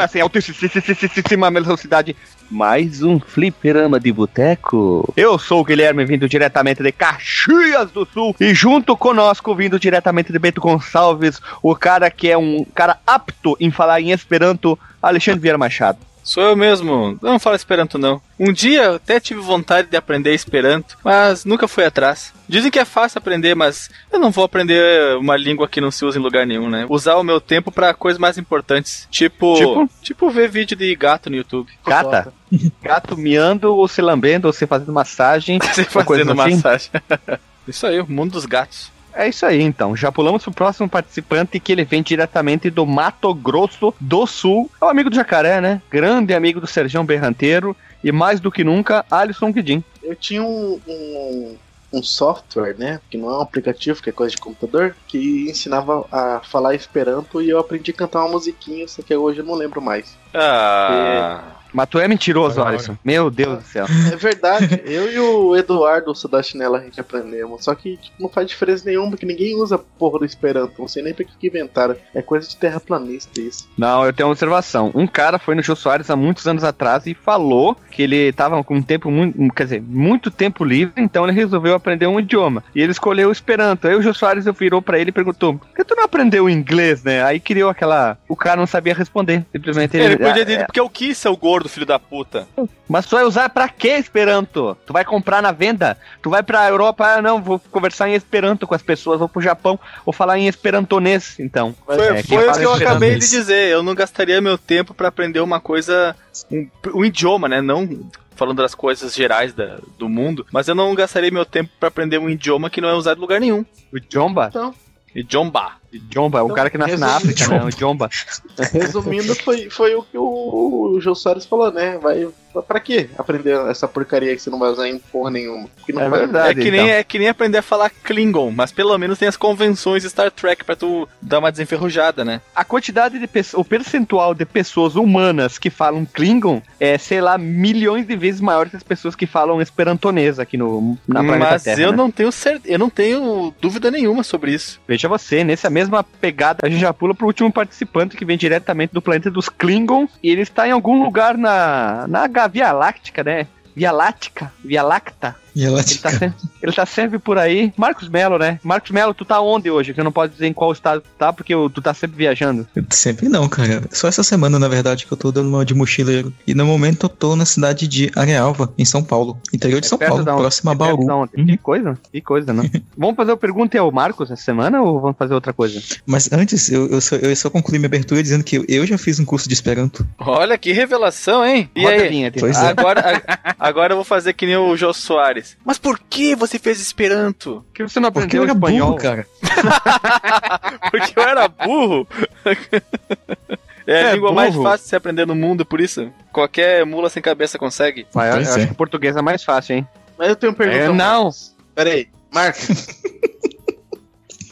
começa em altíssima velocidade. Mais um fliperama de boteco. Eu sou o Guilherme, vindo diretamente de Caxias do Sul. E junto conosco, vindo diretamente de Bento Gonçalves, o cara que é um cara apto em falar em Esperanto, Alexandre Vieira Machado. Sou eu mesmo. Não fala Esperanto, não. Um dia eu até tive vontade de aprender Esperanto, mas nunca fui atrás. Dizem que é fácil aprender, mas eu não vou aprender uma língua que não se usa em lugar nenhum, né? Usar o meu tempo para coisas mais importantes. Tipo, tipo, tipo ver vídeo de gato no YouTube. Gata? Gato miando ou se lambendo ou se fazendo massagem. Você fazendo assim? massagem. Isso aí, o mundo dos gatos. É isso aí, então. Já pulamos pro próximo participante que ele vem diretamente do Mato Grosso do Sul. É o amigo do Jacaré, né? Grande amigo do Sergião Berranteiro. E mais do que nunca, Alisson Guidin. Eu tinha um, um, um, software, né? Que não é um aplicativo, que é coisa de computador, que ensinava a falar Esperanto e eu aprendi a cantar uma musiquinha, só que hoje eu não lembro mais. Ah. E... Mas tu é mentiroso, Alisson. Meu Deus do céu. É verdade. Eu e o Eduardo, o Sudachinela, a gente aprendemos. Só que tipo, não faz diferença nenhuma, porque ninguém usa porra do Esperanto. Não sei nem pra que inventaram. É coisa de terraplanista isso. Não, eu tenho uma observação. Um cara foi no Jô Soares há muitos anos atrás e falou que ele tava com um tempo muito, quer dizer, muito tempo livre, então ele resolveu aprender um idioma. E ele escolheu o Esperanto. Aí o Jô Soares virou pra ele e perguntou: por que tu não aprendeu inglês, né? Aí criou aquela. O cara não sabia responder. Simplesmente ele. Ele podia ter é, porque eu quis ser o gordo gordo, filho da puta. Mas tu vai usar pra quê Esperanto? Tu vai comprar na venda? Tu vai pra Europa? Ah, não, vou conversar em Esperanto com as pessoas, vou pro Japão, vou falar em esperantonês, então. Foi, é, foi o que eu acabei de dizer, eu não gastaria meu tempo para aprender uma coisa, um, um idioma, né, não falando das coisas gerais da, do mundo, mas eu não gastaria meu tempo para aprender um idioma que não é usado em lugar nenhum. O idioma? Então. Idiomba. Jomba, é o então, cara que nasce na África, né? O Jomba. Resumindo, foi, foi o que o, o Jô Soares falou, né? Vai, pra quê aprender essa porcaria que você não vai usar em porra nenhuma? é vai... verdade. É que, nem, então. é que nem aprender a falar Klingon, mas pelo menos tem as convenções Star Trek pra tu dar uma desenferrujada, né? A quantidade de pessoas, o percentual de pessoas humanas que falam Klingon é, sei lá, milhões de vezes maior que as pessoas que falam esperantonês aqui no, na planeta mas Terra. Mas eu né? não tenho certeza, eu não tenho dúvida nenhuma sobre isso. Veja você, nesse mesma pegada, a gente já pula pro último participante que vem diretamente do planeta dos Klingon. E ele está em algum lugar na, na Via Láctica, né? Via Láctica, Via Lacta, ele tá, sempre, ele tá sempre por aí. Marcos Melo, né? Marcos Melo, tu tá onde hoje? Que eu não posso dizer em qual estado tu tá, porque tu tá sempre viajando. Sempre não, cara. Só essa semana, na verdade, que eu tô dando uma de mochileiro. E no momento eu tô na cidade de Arealva, em São Paulo. Interior de é São Paulo, próximo a é Bauru. Uhum. Que coisa, que coisa, não? vamos fazer a pergunta ao Marcos essa semana ou vamos fazer outra coisa? Mas antes, eu, eu, só, eu só concluí minha abertura dizendo que eu, eu já fiz um curso de Esperanto. Olha que revelação, hein? E Roda aí? Pois é. agora, agora eu vou fazer que nem o Jô Soares. Mas por que você fez Esperanto? Que você não aprendeu Porque eu espanhol, burro, cara? Porque eu era burro? É a é, língua burro. mais fácil de se aprender no mundo, por isso. Qualquer mula sem cabeça consegue. Mas eu, eu acho que o português é mais fácil, hein? Mas eu tenho uma pergunta. É, não. Peraí, Marcos.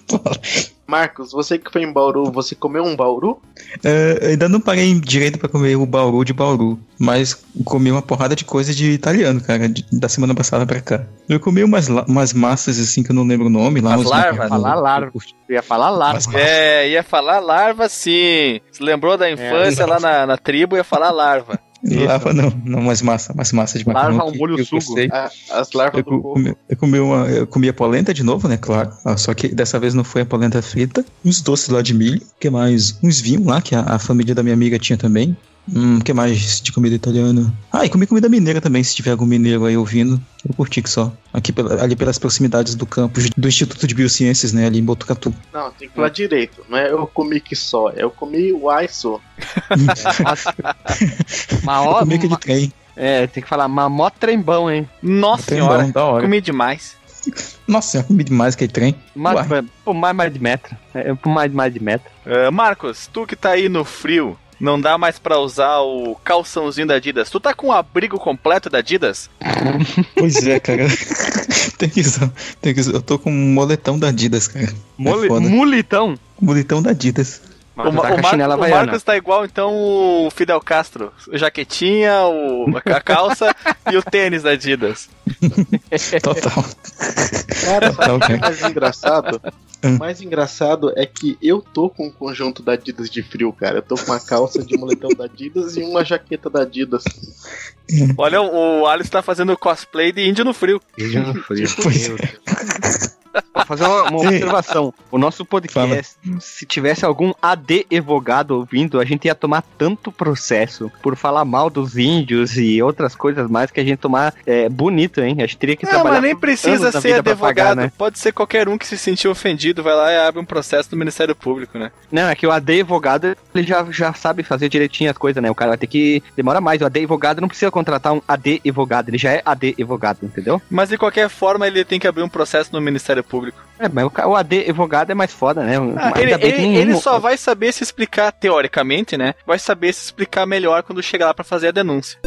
Marcos, você que foi em Bauru, você comeu um Bauru? Uh, ainda não parei direito para comer o Bauru de Bauru, mas comi uma porrada de coisa de italiano, cara, de, da semana passada pra cá. Eu comi umas, umas massas assim que eu não lembro o nome lá. As larvas? Falar larva. ia falar larva. É, ia falar larva sim. Você lembrou da infância é, lá na, na tribo, ia falar larva. Larva não, não, mas massa, mas massa de macarrão. Larva, um molho sugo. Ah, as larvas eu, do comi, eu comi uma, eu comi a polenta de novo, né, claro. Ah, só que dessa vez não foi a polenta frita. Uns doces lá de milho, que mais? Uns vinhos lá, que a, a família da minha amiga tinha também. Hum, que mais de comida italiana? Ah, e comi comida mineira também, se tiver algum mineiro aí ouvindo. Eu curti que só. Aqui ali pelas proximidades do campus do Instituto de Biociências, né? Ali em Botucatu. Não, tem que falar direito. Não é eu comi que só, é eu comi o ISO. Maior, comi aquele trem. É, tem que falar mamó trembão, hein? Nossa senhora, da hora. comi demais. Nossa, eu comi demais aquele trem. Mais, por mais, mais de metro. É, por mais, mais de metro. Uh, Marcos, tu que tá aí no frio, não dá mais pra usar o calçãozinho da Adidas. Tu tá com o abrigo completo da Adidas? Pois é, cara. tem que usar. Tem que usar. Eu tô com um moletão da Adidas, cara. Mole, é mulitão? Mulitão da Adidas. O, o, Mar o Marcos tá igual, então, o Fidel Castro. O jaquetinha, o, a calça e o tênis da Adidas. Total. Cara, o que é mais engraçado? Hum. O mais engraçado é que eu tô com um conjunto da Adidas de frio, cara. Eu tô com uma calça de moletom da Adidas e uma jaqueta da Adidas. Olha, o, Alice tá fazendo cosplay de índio no frio. Pois é. Vou fazer uma, uma observação. O nosso podcast, se tivesse algum AD evogado ouvindo, a gente ia tomar tanto processo por falar mal dos índios e outras coisas mais que a gente tomar é, bonito, hein? A gente teria que Não, trabalhar. mas nem precisa ser advogado. pagar, né? Pode ser qualquer um que se sentiu ofendido, vai lá e abre um processo no Ministério Público, né? Não, é que o AD evogado, ele já, já sabe fazer direitinho as coisas, né? O cara vai ter que. Demora mais. O AD evogado não precisa contratar um AD evogado, ele já é AD evogado, entendeu? Mas de qualquer forma, ele tem que abrir um processo no Ministério Público. É, mas o, AD evogado é mais foda, né? Ah, ele, ele- nenhum- ele só vai saber se explicar, teoricamente, né? Vai saber se explicar melhor quando chegar lá pra fazer a denúncia.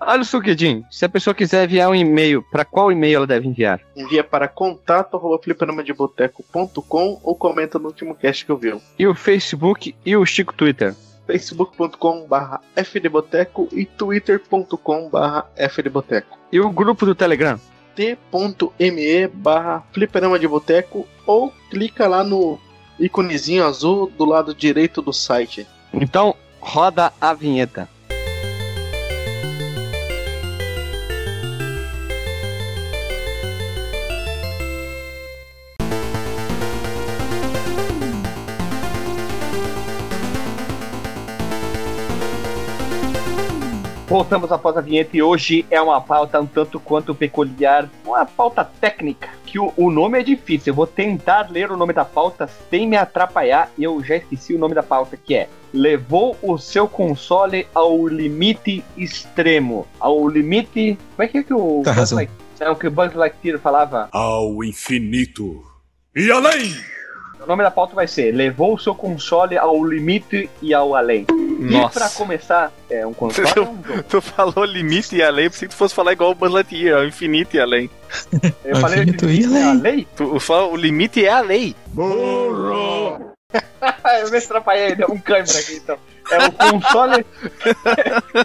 Olha o Suquedinho, se a pessoa quiser enviar um e-mail, pra qual e-mail ela deve enviar? Envia para contato.fliperamadeboteco.com ou comenta no último cast que eu vi. E o Facebook e o Chico Twitter. facebook.com.br fdboteco e twitter.com.br fdboteco. E o grupo do Telegram. t.me barra fliperama de boteco ou clica lá no íconezinho azul do lado direito do site. Então, roda a vinheta. Voltamos após a vinheta e hoje é uma pauta um tanto quanto peculiar, uma pauta técnica, que o, o nome é difícil. Eu vou tentar ler o nome da pauta sem me atrapalhar. Eu já esqueci o nome da pauta, que é Levou o seu console ao limite extremo. Ao limite. Como é que é que o. Tá Buzz razão. Light- é o que o Buzz Lightyear falava? ao infinito e além. O nome da pauta vai ser Levou o seu console ao limite e ao além. E pra Nossa. começar, é um console ou um jogo? Tu falou limite e além, pensei que tu fosse falar igual o Buzz Lightyear, ao infinito e além. Eu Ao falei infinito limite e além. além? Tu fala, o limite é a lei. Burro! eu me atrapalhei, deu um câimbra aqui então. É o console.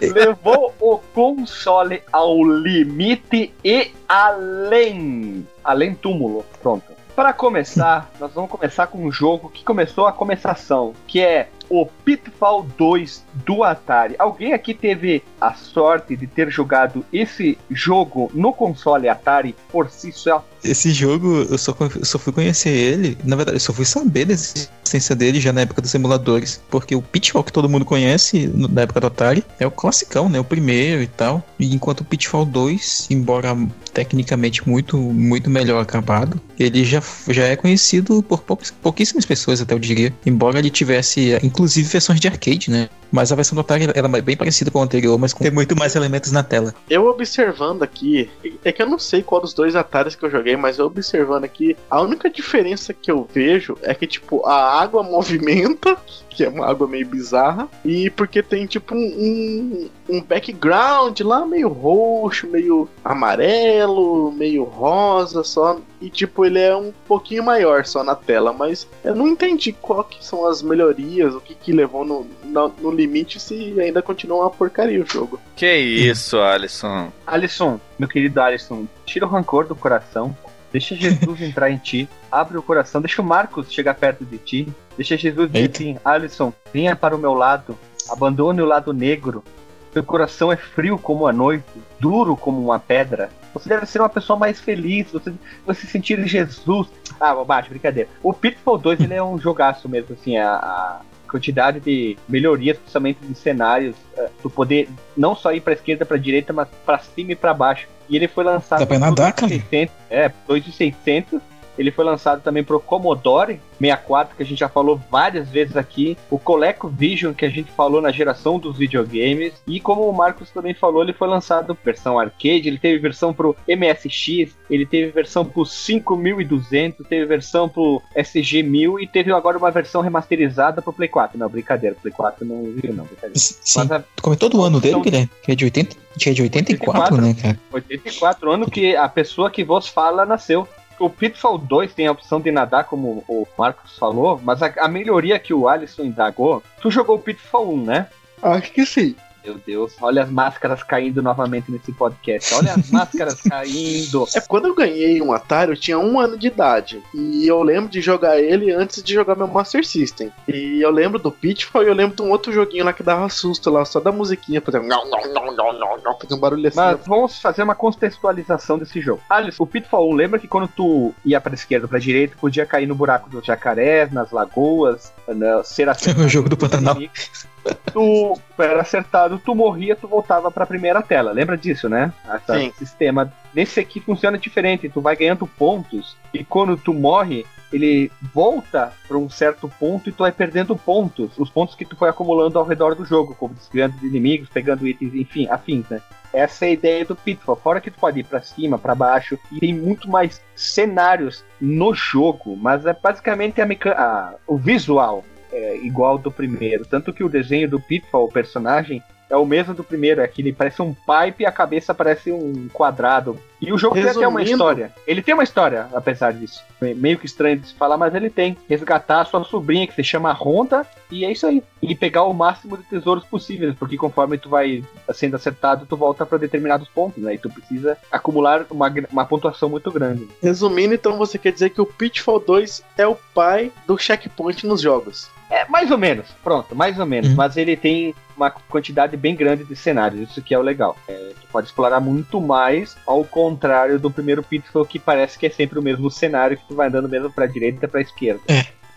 levou o console ao limite e além. Além túmulo. Pronto. Para começar, nós vamos começar com um jogo que começou a começação, que é o Pitfall 2 do Atari. Alguém aqui teve a sorte de ter jogado esse jogo no console Atari por si só? Esse jogo, eu só, eu só fui conhecer ele, na verdade, eu só fui saber da existência dele já na época dos emuladores, porque o Pitfall que todo mundo conhece no- na época do Atari é o classicão, né, o primeiro e tal, e enquanto o Pitfall 2, embora tecnicamente muito, muito melhor acabado, ele já, já é conhecido por poucas- pouquíssimas pessoas, até eu diria, embora ele tivesse, eh, inclusive, versões de arcade, né, mas a versão do Atari era bem parecida com a anterior, mas com tem muito mais elementos na tela. Eu observando aqui, é que eu não sei qual dos dois Ataris que eu joguei, mas eu observando aqui, a única diferença que eu vejo é que, tipo, a água movimenta, que é uma água meio bizarra, e porque tem, tipo, um, um background lá meio roxo, meio amarelo, meio rosa só, e, tipo, ele é um pouquinho maior só na tela, mas eu não entendi qual que são as melhorias, o que que levou no, no, no limite, se ainda continua uma porcaria o jogo. Que isso, Alisson. Alisson, meu querido Alisson, tira o rancor do coração. Deixa Jesus entrar em ti. Abre o coração. Deixa o Marcos chegar perto de ti. Deixa Jesus dizer Eita. assim: Alisson, venha para o meu lado. Abandone o lado negro. Seu coração é frio como a noite, duro como uma pedra. Você deve ser uma pessoa mais feliz. Você, você sentir Jesus. Ah, bobagem, brincadeira. O Pitfall 2 ele é um jogaço mesmo, assim, a, a quantidade de melhorias, principalmente de cenários, eh, tu poder não só ir pra esquerda, pra direita, mas pra cima e pra baixo. E ele foi lançado Dá pra nadar, cara? 2600, é, 2600. Ele foi lançado também pro Commodore 64, que a gente já falou várias vezes aqui. O ColecoVision, que a gente falou na geração dos videogames. E como o Marcos também falou, ele foi lançado versão arcade, ele teve versão pro MSX, ele teve versão pro 5200, teve versão pro SG-1000 e teve agora uma versão remasterizada pro Play 4. Não, brincadeira, Play 4 não viu não, brincadeira. Sim, Mas a comentou do ano dele, Guilherme? Que é de 80, que é de 84, 84. né, cara? 84 ano que a pessoa que vos fala nasceu. O Pitfall 2 tem a opção de nadar, como o Marcos falou, mas a, a melhoria que o Alisson indagou. Tu jogou o Pitfall 1, né? Acho que sim. Meu Deus, olha as máscaras caindo novamente nesse podcast. Olha as máscaras caindo. É quando eu ganhei um Atari, eu tinha um ano de idade. E eu lembro de jogar ele antes de jogar meu Master System. E eu lembro do Pitfall e eu lembro de um outro joguinho lá que dava susto lá, só da musiquinha, fazendo não, não, não, não, não, não, fazendo um barulho assim. Mas vamos fazer uma contextualização desse jogo. Alice, o Pitfall 1, lembra que quando tu ia pra esquerda ou pra direita, podia cair no buraco dos jacarés, nas lagoas, né, ser É o jogo do Pantanal. Tu era acertado, tu morria, tu voltava pra primeira tela. Lembra disso, né? Esse Sim. sistema. Nesse aqui funciona diferente. Tu vai ganhando pontos e quando tu morre, ele volta pra um certo ponto e tu vai perdendo pontos. Os pontos que tu foi acumulando ao redor do jogo, como desviando de inimigos, pegando itens, enfim, afins, né? Essa é a ideia do Pitfall. Fora que tu pode ir pra cima, pra baixo, e tem muito mais cenários no jogo, mas é basicamente a a- o visual é igual do primeiro. Tanto que o desenho do Pitfall, o personagem, é o mesmo do primeiro. É que ele parece um pipe e a cabeça parece um quadrado. E o jogo tem até uma Resumindo- história. Ele tem uma história, apesar disso. Meio que estranho de se falar, mas ele tem. Resgatar a sua sobrinha, que se chama Ronda, e é isso aí. E pegar o máximo de tesouros possíveis, porque conforme tu vai sendo acertado, tu volta para determinados pontos, né? E tu precisa acumular uma, uma pontuação muito grande. Resumindo, então você quer dizer que o Pitfall 2 é o pai do checkpoint nos jogos. É, mais ou menos, pronto, mais ou menos. Uhum. Mas ele tem uma quantidade bem grande de cenários, isso que é o legal. É, tu pode explorar muito mais, ao contrário do primeiro Pitfall, que parece que é sempre o mesmo cenário, que tu vai andando mesmo pra direita e pra esquerda.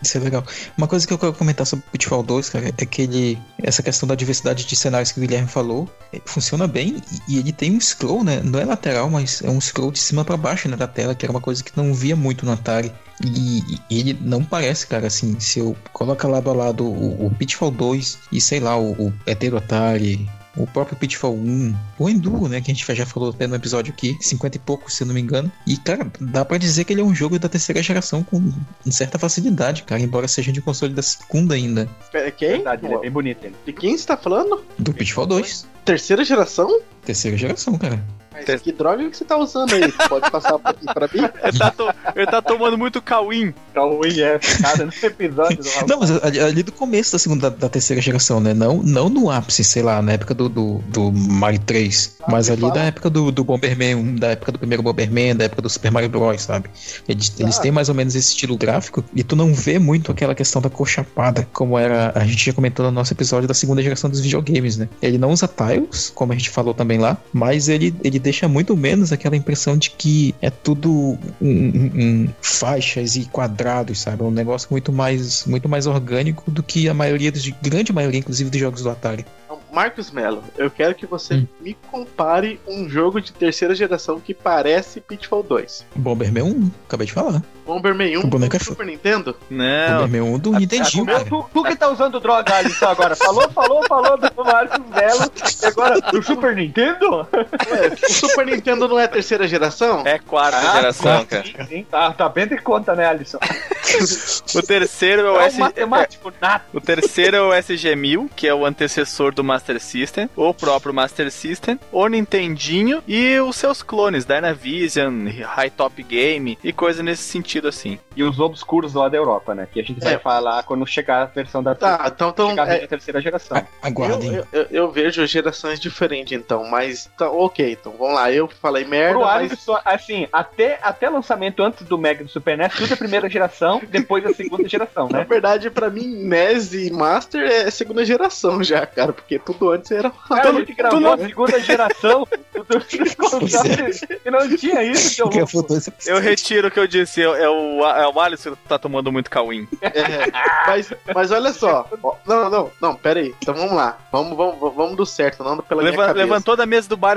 Isso é legal. Uma coisa que eu quero comentar sobre o Pitfall 2, cara, é que ele. Essa questão da diversidade de cenários que o Guilherme falou, eh, funciona bem e, ele tem um scroll, né? Não é lateral, mas é um scroll de cima pra baixo, né? Da tela, que era uma coisa que não via muito no Atari. E, ele não parece, cara, assim, se eu colocar lado a lado o, o Pitfall 2 e sei lá, o, o Atari, o próprio Pitfall 1, o Enduro, né, que a gente já falou até no episódio aqui, 50 e pouco, se eu não me engano. E, cara, dá pra dizer que ele é um jogo da terceira geração com certa facilidade, cara, embora seja de console da segunda ainda, Pera, quem? Verdade, ele é bem bonito. Ele. De quem você tá falando? do Pitfall 2. Terceira geração? Terceira geração, cara. Mas que droga que você tá usando aí? Pode passar um pouquinho pra mim? Ele tá, to- ele tá tomando muito Cauim. Então, é cada no episódio do. Não, mas ali, ali do começo da segunda, da terceira geração, né? Não, não no ápice, sei lá, na época do, do, do Mario 3. mas me ali fala. da época do, do Bomberman 1, da época do primeiro Bomberman, da época do Super Mario Bros, sabe? Eles, eles Ah. têm mais ou menos esse estilo gráfico e tu não vê muito aquela questão da cor chapada, como era, a gente já comentou no nosso episódio da segunda geração dos videogames, né? Ele não usa tiles, como a gente falou também lá, mas ele, ele deixa muito menos aquela impressão de que é tudo um- um- um faixas e quadrados, sabe? É um negócio muito mais, muito mais orgânico do que a maioria dos, grande maioria, inclusive, dos jogos do Atari. Marcos Mello, eu quero que você Hum. me compare um jogo de terceira geração que parece Pitfall 2. Bomberman 1, acabei de falar. Bomberman 1 O boneco é do Super Nintendo? Não, Bomberman 1 do Nintendinho, cara. tu, tu que tá usando droga, Alisson, agora. Falou, falou, falou do Marcos Belo. E agora, do Super Nintendo? Ué, o Super Nintendo não é terceira geração? é quarta Ah, geração, cara. Sim, sim. Tá, tá bem de conta, né, Alisson? O terceiro é o É S... matemático nato. O terceiro é o SG-1000, que é o antecessor do Master System, o próprio Master System, o Nintendinho e os seus clones, Dynavision, High Top Game e coisa nesse sentido assim. E os obscuros lá da Europa, né? Que a gente vai É. falar quando chegar a versão da Tá, então, então chegar a é, terceira geração. Aguardem. eu, eu, eu vejo gerações diferentes então, mas tá, ok, então vamos lá, eu falei merda, Pro mas Alisson, assim, até, até lançamento antes do Mega do Super NES, tudo é primeira geração, depois a segunda geração, na né? verdade pra mim NES e Master é segunda geração já, cara, porque tudo antes era Cara, a gente gravou não- a segunda geração do do consoles e não tinha isso, seu Que foto esse- Eu retiro o que eu disse, é é o, é o Alisson que tá tomando muito Cauim. É, mas, mas olha só. Não, não, não, pera aí. Então vamos lá. Vamos, vamos, vamos do certo, não pela minha Leva- cabeça. levantou da mesa do bar,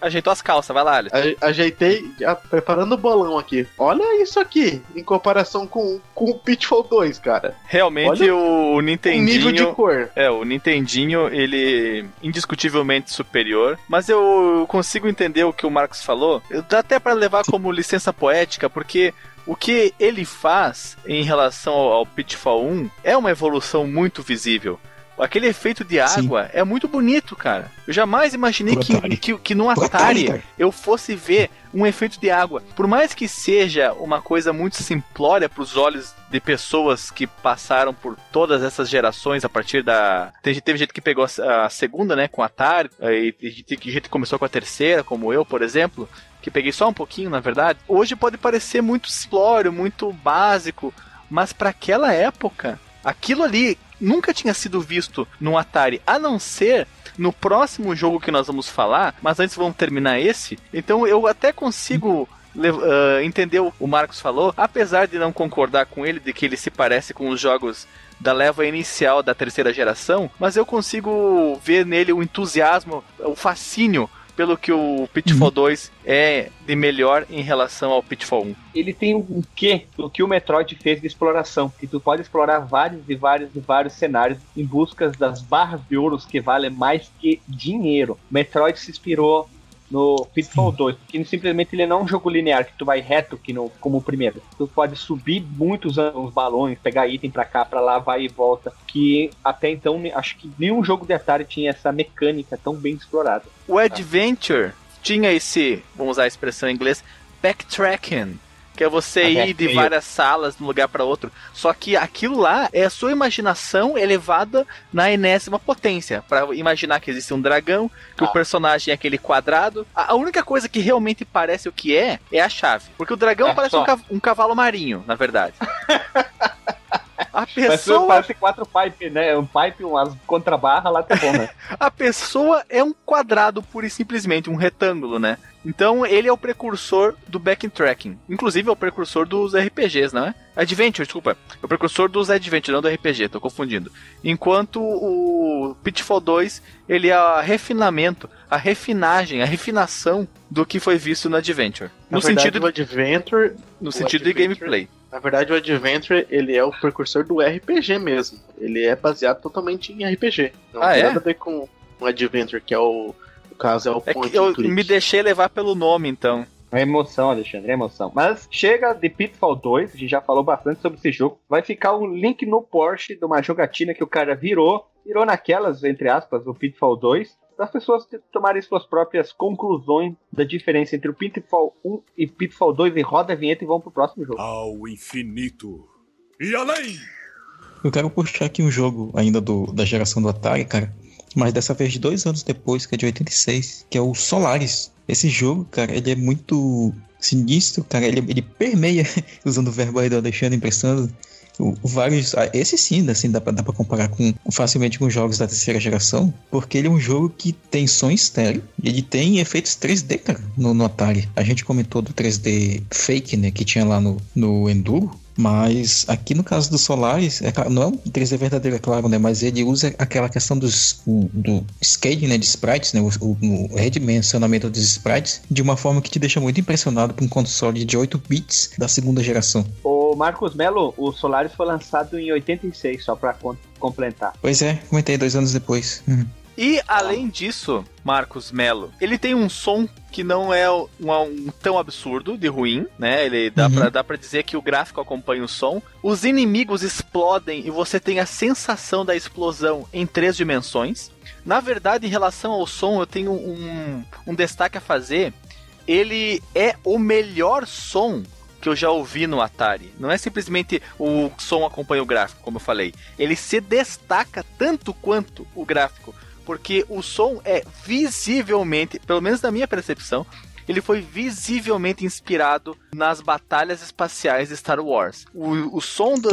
ajeitou as calças, vai lá, Alisson. A- Ajeitei, já preparando o bolão aqui. Olha isso aqui, em comparação com, com o Pitfall 2, cara. Realmente Olha o O nível de cor. É, o Nintendinho, ele indiscutivelmente superior, mas eu consigo entender o que o Marcos falou. Dá até pra levar como licença poética, porque o que ele faz em relação ao Pitfall 1 é uma evolução muito visível. Aquele efeito de água Sim. é muito bonito, cara. Eu jamais imaginei que, que, que no Atari, Atari eu fosse ver um efeito de água. Por mais que seja uma coisa muito simplória para os olhos de pessoas que passaram por todas essas gerações a partir da. Teve, teve gente que pegou a, segunda, né, com Atari, e gente que começou com a terceira, como eu, por exemplo, que peguei só um pouquinho, na verdade. Hoje pode parecer muito simplório, muito básico, mas para aquela época, aquilo ali nunca tinha sido visto no Atari, a não ser no próximo jogo que nós vamos falar, mas antes vamos terminar esse. Então eu até consigo uh, entender o que o Marcos falou, apesar de não concordar com ele de que ele se parece com os jogos da leva inicial da terceira geração, mas eu consigo ver nele o entusiasmo, o fascínio pelo que o Pitfall uhum. 2 é de melhor em relação ao Pitfall 1. Ele tem um quê do que o Metroid fez de exploração, que tu pode explorar vários e vários e vários cenários em busca das barras de ouro que valem mais que dinheiro. Metroid se inspirou no Pitfall 2, porque simplesmente ele não é um jogo linear que tu vai reto que no, como o primeiro. Tu pode subir muitos os balões, pegar item pra cá, pra lá, vai e volta. Que até então acho que nenhum jogo de Atari tinha essa mecânica tão bem explorada. O Adventure tinha esse, vamos usar a expressão em inglês, backtracking que é você ir de várias salas de um lugar para outro. Só que aquilo lá é a sua imaginação elevada na enésima potência. para imaginar que existe um dragão, que ah. o personagem é aquele quadrado. A, única coisa que realmente parece o que é, é a chave. Porque o dragão é parece um, cav um cavalo marinho, na verdade. A pessoa. Parece quatro pipe, né? Um pipe, umas contrabarra lá tá bom, né? a pessoa é um quadrado pura e simplesmente, um retângulo, né? Então ele é o precursor do backtracking. Inclusive é o precursor dos RPGs, não é? Adventure, desculpa. É o precursor dos Adventure, não do RPG, tô confundindo. Enquanto o Pitfall 2, ele é o refinamento, a refinagem, a refinação do que foi visto no Adventure. No Na sentido verdade, do Adventure, no sentido Adventure, de gameplay. Na verdade, o Adventure, ele é o precursor do RPG mesmo. Ele é baseado totalmente em RPG. Não ah, tem é? nada a ver com o Adventure, que é o caso é o é que eu me deixei levar pelo nome, então. É emoção, Alexandre, é emoção. Mas chega de Pitfall 2, a gente já falou bastante sobre esse jogo. Vai ficar um link no Porsche de uma jogatina que o cara virou, virou naquelas, entre aspas, o Pitfall 2, das pessoas tomarem suas próprias conclusões da diferença entre o Pitfall 1 e Pitfall 2 e roda a vinheta e vamos pro próximo jogo. Ao infinito e além! Eu quero puxar aqui um jogo ainda do, da geração do Atari, cara, mas dessa vez dois anos depois, que é de 86, que é o Solaris. Esse jogo, cara, ele é muito sinistro, cara, ele, ele permeia, usando o verbo aí do Alexandre vários. Ah, esse sim, assim, dá pra, dá pra comparar com, facilmente com jogos da terceira geração, porque ele é um jogo que tem som estéreo, ele tem efeitos 3D, cara, no, no Atari. A gente comentou do 3D fake, né, que tinha lá no, no Enduro. Mas aqui no caso do Solaris, é, não é um 3D verdadeiro, é claro, né? Mas ele usa aquela questão dos, do scaling né, de sprites, né? O, o, o, redimensionamento dos sprites, de uma forma que te deixa muito impressionado com um console de 8 bits da segunda geração. O Marcos Melo, o Solaris foi lançado em 86, só para completar. Pois é, comentei dois anos depois. Uhum. E além disso, Marcos Melo, ele tem um som que não é um, um tão absurdo de ruim, né? Ele dá, uhum. pra, dá pra dizer que o gráfico acompanha o som. Os inimigos explodem e você tem a sensação da explosão em três dimensões. Na verdade, em relação ao som, eu tenho um, um destaque a fazer. Ele é o melhor som que eu já ouvi no Atari. Não é simplesmente o som acompanha o gráfico, como eu falei. Ele se destaca tanto quanto o gráfico porque o som é visivelmente, pelo menos na minha percepção, ele foi visivelmente inspirado nas batalhas espaciais de Star Wars. O, o som do,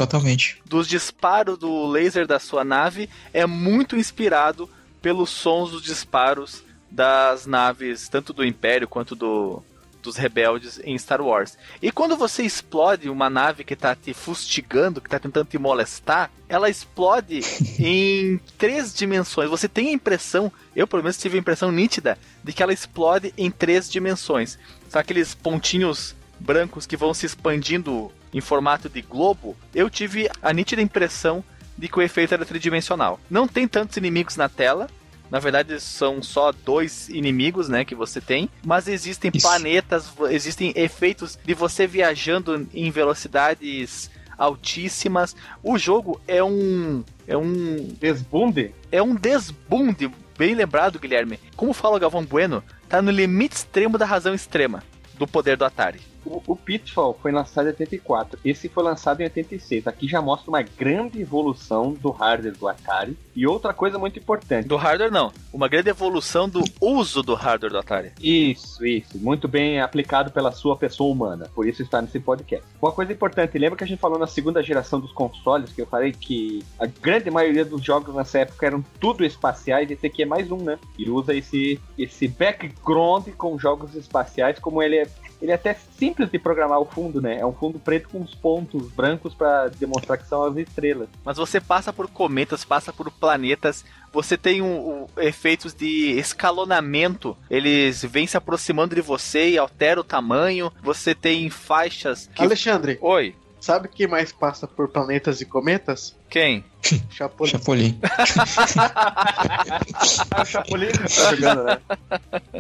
dos disparos do laser da sua nave é muito inspirado pelos sons dos disparos das naves, tanto do Império quanto do, dos rebeldes em Star Wars. E quando você explode uma nave que tá te fustigando, que tá tentando te molestar, ela explode em três dimensões. Você tem a impressão, eu pelo menos tive a impressão nítida, de que ela explode em três dimensões. São aqueles pontinhos brancos que vão se expandindo em formato de globo. Eu tive a nítida impressão de que o efeito era tridimensional. Não tem tantos inimigos na tela, na verdade, são só dois inimigos, né, que você tem. Mas existem Isso. planetas, existem efeitos de você viajando em velocidades altíssimas. O jogo é um. É um. Desbunde? É um desbunde. Bem lembrado, Guilherme. Como fala o Galvão Bueno, tá no limite extremo da razão extrema do poder do Atari. O, o, Pitfall foi lançado em 84. Esse foi lançado em 86. Aqui já mostra uma grande evolução do hardware do Atari. E outra coisa muito importante. Do hardware não. Uma grande evolução do uso do hardware do Atari. Isso, isso. Muito bem aplicado pela sua pessoa humana. Por isso está nesse podcast. Uma coisa importante. Lembra que a gente falou na segunda geração dos consoles, que eu falei que a grande maioria dos jogos nessa época eram tudo espaciais. Esse aqui é mais um, né? E usa esse, esse background com jogos espaciais, como ele é ele é até simples de programar o fundo, né? É um fundo preto com uns pontos brancos para demonstrar que são as estrelas. Mas você passa por cometas, passa por planetas, você tem um, um, efeitos de escalonamento, eles vêm se aproximando de você e altera o tamanho. Você tem faixas. Que... Alexandre. Oi. Sabe quem mais passa por planetas e cometas? Quem? Chapolin. Chapolin. é o Chapolin que tá jogando, né?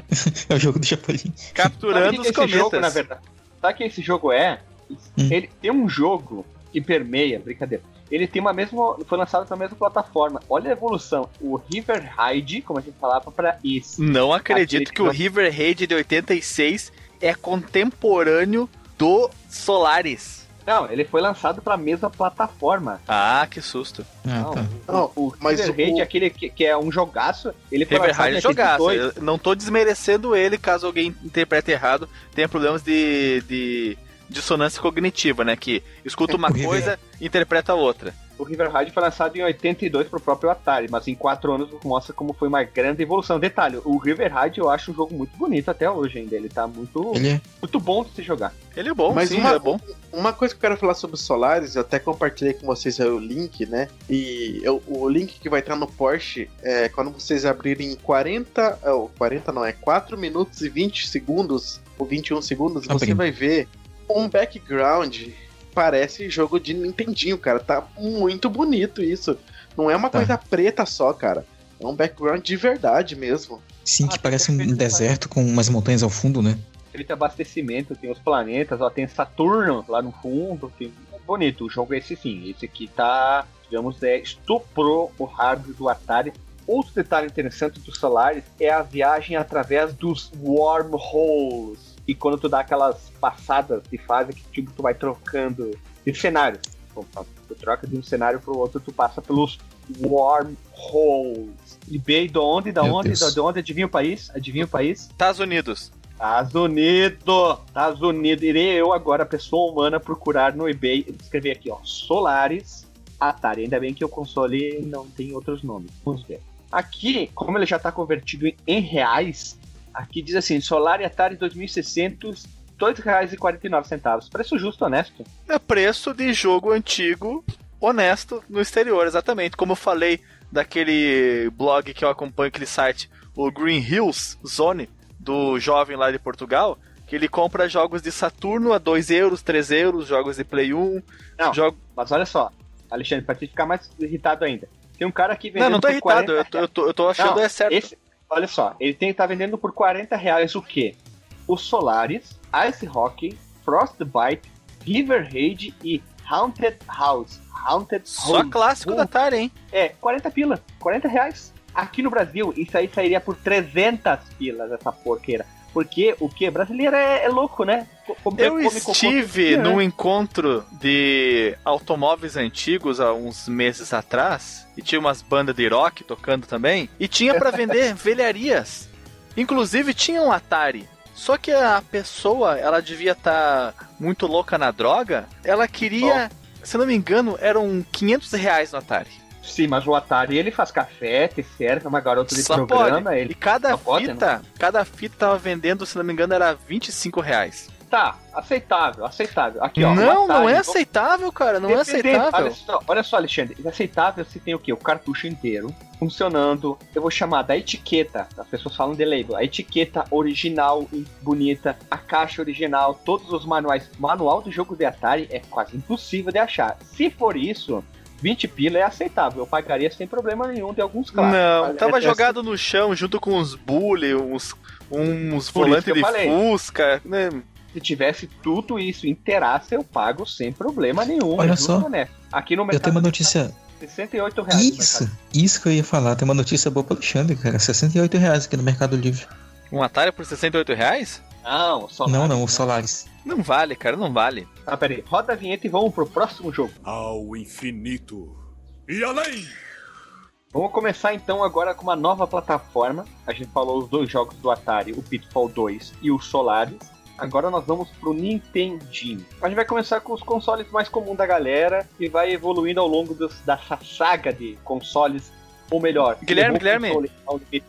É o jogo do Chapolin. Capturando os cometas. Jogo, na verdade. Sabe o que esse jogo é? Hum. Ele tem um jogo que permeia, brincadeira. Ele tem uma mesma. Foi lançado para a mesma plataforma. Olha a evolução. O River Raid, como a gente falava, para esse. Não acredito que o River Raid de 86 é contemporâneo do Solaris. Não, ele foi lançado pra mesma plataforma. Ah, que susto. Ah, não, tá. o, não, o mas o aquele que, que, é um jogaço, ele foi River lançado é jogaço. Eu não tô desmerecendo ele, caso alguém interprete errado, tenha problemas de, de dissonância cognitiva, né? Que escuta uma coisa e interpreta outra. O River Raid foi lançado em 82 pro próprio Atari, mas em 4 anos mostra como foi uma grande evolução. Detalhe, o River Raid eu acho um jogo muito bonito até hoje ainda. Ele tá muito, Ele é. muito bom de se jogar. Ele é bom, Mas sim, uma- é bom. Uma coisa que eu quero falar sobre o Solaris, eu até compartilhei com vocês o link, né? E eu- o link que vai estar no Porsche é quando vocês abrirem 40. é, o 40 não, é 4 minutos e 20 segundos, ou 21 segundos, você Abrindo. vai ver um background. Parece jogo de Nintendinho, cara. Tá muito bonito isso. Não é uma Tá. coisa preta só, cara. É um background de verdade mesmo. Sim, Ah, que parece um deserto com umas montanhas ao fundo, né? Ele tem abastecimento, tem os planetas, ó, tem Saturno lá no fundo. Tem... É bonito, o jogo é esse sim. Esse aqui tá, digamos, é, estuprou o hardware do Atari. Outro detalhe interessante do Solaris é a viagem através dos wormholes. E quando tu dá aquelas passadas de fase que tipo, tu vai trocando de cenário. Tu troca de um cenário pro outro, tu passa pelos wormholes. E bem, de onde, da Meu onde, da de onde, adivinha o país? Adivinha o país? Estados Unidos. Estados Unidos! Estados Unidos. Irei eu agora, pessoa humana, procurar no eBay e escrever aqui, ó, Solaris Atari. Ainda bem que o console não tem outros nomes. Vamos ver. Aqui, como ele já está convertido em reais, aqui diz assim, Solar Atari 2600, R$ 2,49. Preço justo, honesto. É preço de jogo antigo, honesto, no exterior, exatamente. Como eu falei daquele blog que eu acompanho, aquele site, o Green Hills Zone, do jovem lá de Portugal, que ele compra jogos de Saturno a 2 euros, 3 euros, jogos de Play 1. Não, jogo... Mas olha só, Alexandre, pra te ficar mais irritado ainda. Tem um cara aqui vendendo Não, não tô irritado, 40 eu tô, eu tô, eu tô achando Não, é certo. Esse, olha só, ele tem, tá vendendo por 40 reais o quê? O Solaris, Ice Hockey, Frostbite, River Raid e Haunted House. Haunted Só House. clássico da Atari, hein? É, 40 pila, 40 reais. Aqui no Brasil, isso aí sairia por 300 pilas, essa porqueira. Porque o que? Brasileiro é, é louco, né? Co- come- Eu come estive todo dia, num encontro de automóveis antigos há uns meses atrás e tinha umas bandas de rock tocando também e tinha pra vender velharias. Inclusive tinha um Atari. Só que a pessoa, ela devia estar muito louca na droga. Ela queria, se não me engano, eram 500 reais no Atari. Sim, mas o Atari ele faz café, te serve, é uma garota de Só programa. pode. Ele E cada só pode, fita, cada fita tava vendendo, se não me engano, era 25 reais. Tá, aceitável, aceitável. Aqui, ó. não, o não Atari, é aceitável, cara. Não é aceitável. Olha só, olha só, Alexandre. É aceitável se tem o quê? O cartucho inteiro, funcionando. Eu vou chamar da etiqueta. As pessoas falam de label. A etiqueta original e bonita, a caixa original, todos os manuais. Manual do jogo de Atari é quase impossível de achar. Se for isso, 20 pila é aceitável. Eu pagaria sem problema nenhum de alguns clássicos. Não, Mas tava é- jogado no chão junto com uns bully, uns, uns volantes eu de falei. Fusca. né? Se tivesse tudo isso inteiraço, eu pago sem problema nenhum. Olha só. né? Aqui no Eu mercado tenho uma notícia. 68 reais. no Isso, isso que eu ia falar. Tem uma notícia boa pro Alexandre, cara. 68 reais aqui no Mercado Livre. Um Atari por 68 reais? Não, só Não, não, o Solaris. Não vale, cara, não vale. Ah, peraí. Roda a vinheta e vamos pro próximo jogo. Ao infinito e além! Vamos começar então agora com uma nova plataforma. A gente falou os dois jogos do Atari, o Pitfall 2 e o Solaris. Agora nós vamos pro Nintendinho. A gente vai começar com os consoles mais comuns da galera e vai evoluindo ao longo dos- dessa saga de consoles, ou melhor, Guilherme, Guilherme.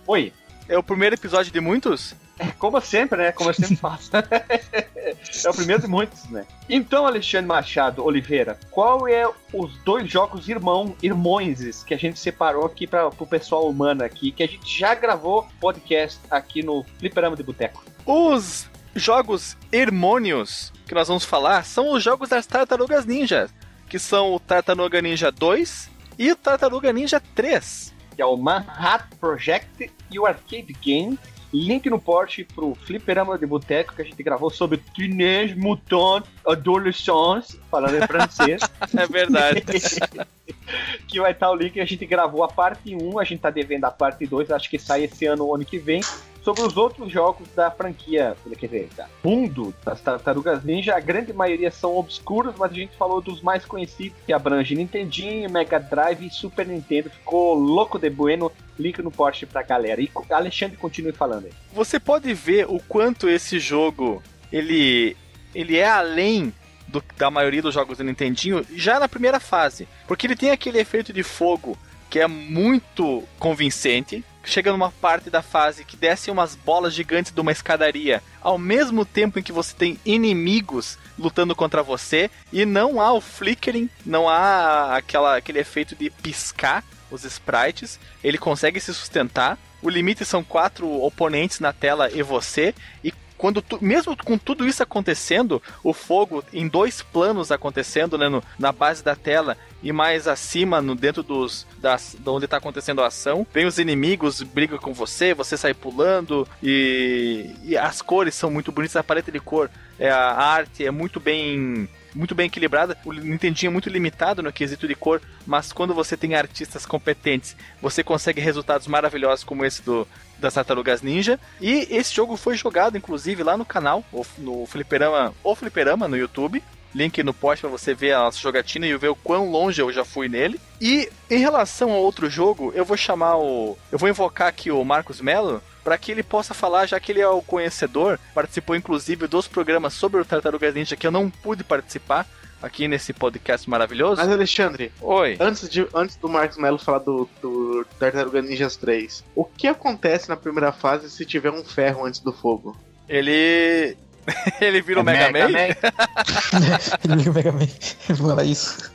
Oi, É o primeiro episódio de muitos? Como sempre, né? Como eu sempre faço. é o primeiro de muitos, né? Então, Alexandre Machado Oliveira, qual é os dois jogos irmão, irmões que a gente separou aqui para o pessoal humano aqui, que a gente já gravou podcast aqui no Fliperama de Boteco? Os jogos hermônios que nós vamos falar são os jogos das Tartarugas Ninja, que são o Tartaruga Ninja 2 e o Tartaruga Ninja 3. Que é o Manhattan Project e o Arcade Game. Link no post pro Fliperama de Boteco que a gente gravou sobre Teenage Mutant Adolescence, falando em francês. É verdade. que vai estar o link. A gente gravou a parte 1, a gente tá devendo a parte 2, acho que sai esse ano ou ano que vem. Sobre os outros jogos da franquia, quer dizer, da mundo das Tartarugas Ninja, a grande maioria são obscuros, mas a gente falou dos mais conhecidos, que abrange Nintendinho, Mega Drive e Super Nintendo. Ficou louco de bueno. Link no post pra galera. E Alexandre, continue falando aí. Você pode ver o quanto esse jogo ele, ele é além do- da maioria dos jogos do Nintendinho já na primeira fase. Porque ele tem aquele efeito de fogo que é muito convincente. Chega numa parte da fase que desce umas bolas gigantes de uma escadaria, ao mesmo tempo em que você tem inimigos lutando contra você, e não há o flickering, não há aquela, aquele efeito de piscar os sprites, ele consegue se sustentar. O limite são quatro oponentes na tela e você, e quando tu- mesmo com tudo isso acontecendo, o fogo em dois planos acontecendo, né, no- na base da tela e mais acima, no dentro dos das, de onde está acontecendo a ação, vem os inimigos, brigam com você, você sai pulando e, e as cores são muito bonitas, a paleta de cor, é, a arte é muito bem muito bem equilibrada. O Nintendinho é muito limitado no quesito de cor, mas quando você tem artistas competentes, você consegue resultados maravilhosos como esse do das Tartarugas Ninja. E esse jogo foi jogado, inclusive, lá no canal, no Fliperama, o Fliperama no YouTube. Link no post para você ver a nossa jogatina e ver o quão longe eu já fui nele. E em relação ao outro jogo, eu vou chamar o. Eu vou invocar aqui o Marcos Mello para que ele possa falar, já que ele é o conhecedor, participou inclusive dos programas sobre o Tartarugas Ninja que eu não pude participar aqui nesse podcast maravilhoso. Mas, Alexandre, Oi. antes, de, antes do Marcos Melo falar do, do Tartaruga Ninjas 3, o que acontece na primeira fase se tiver um ferro antes do fogo? Ele. ele vira o É Mega, Man? Ele liga o Mega Man. Ele fala isso.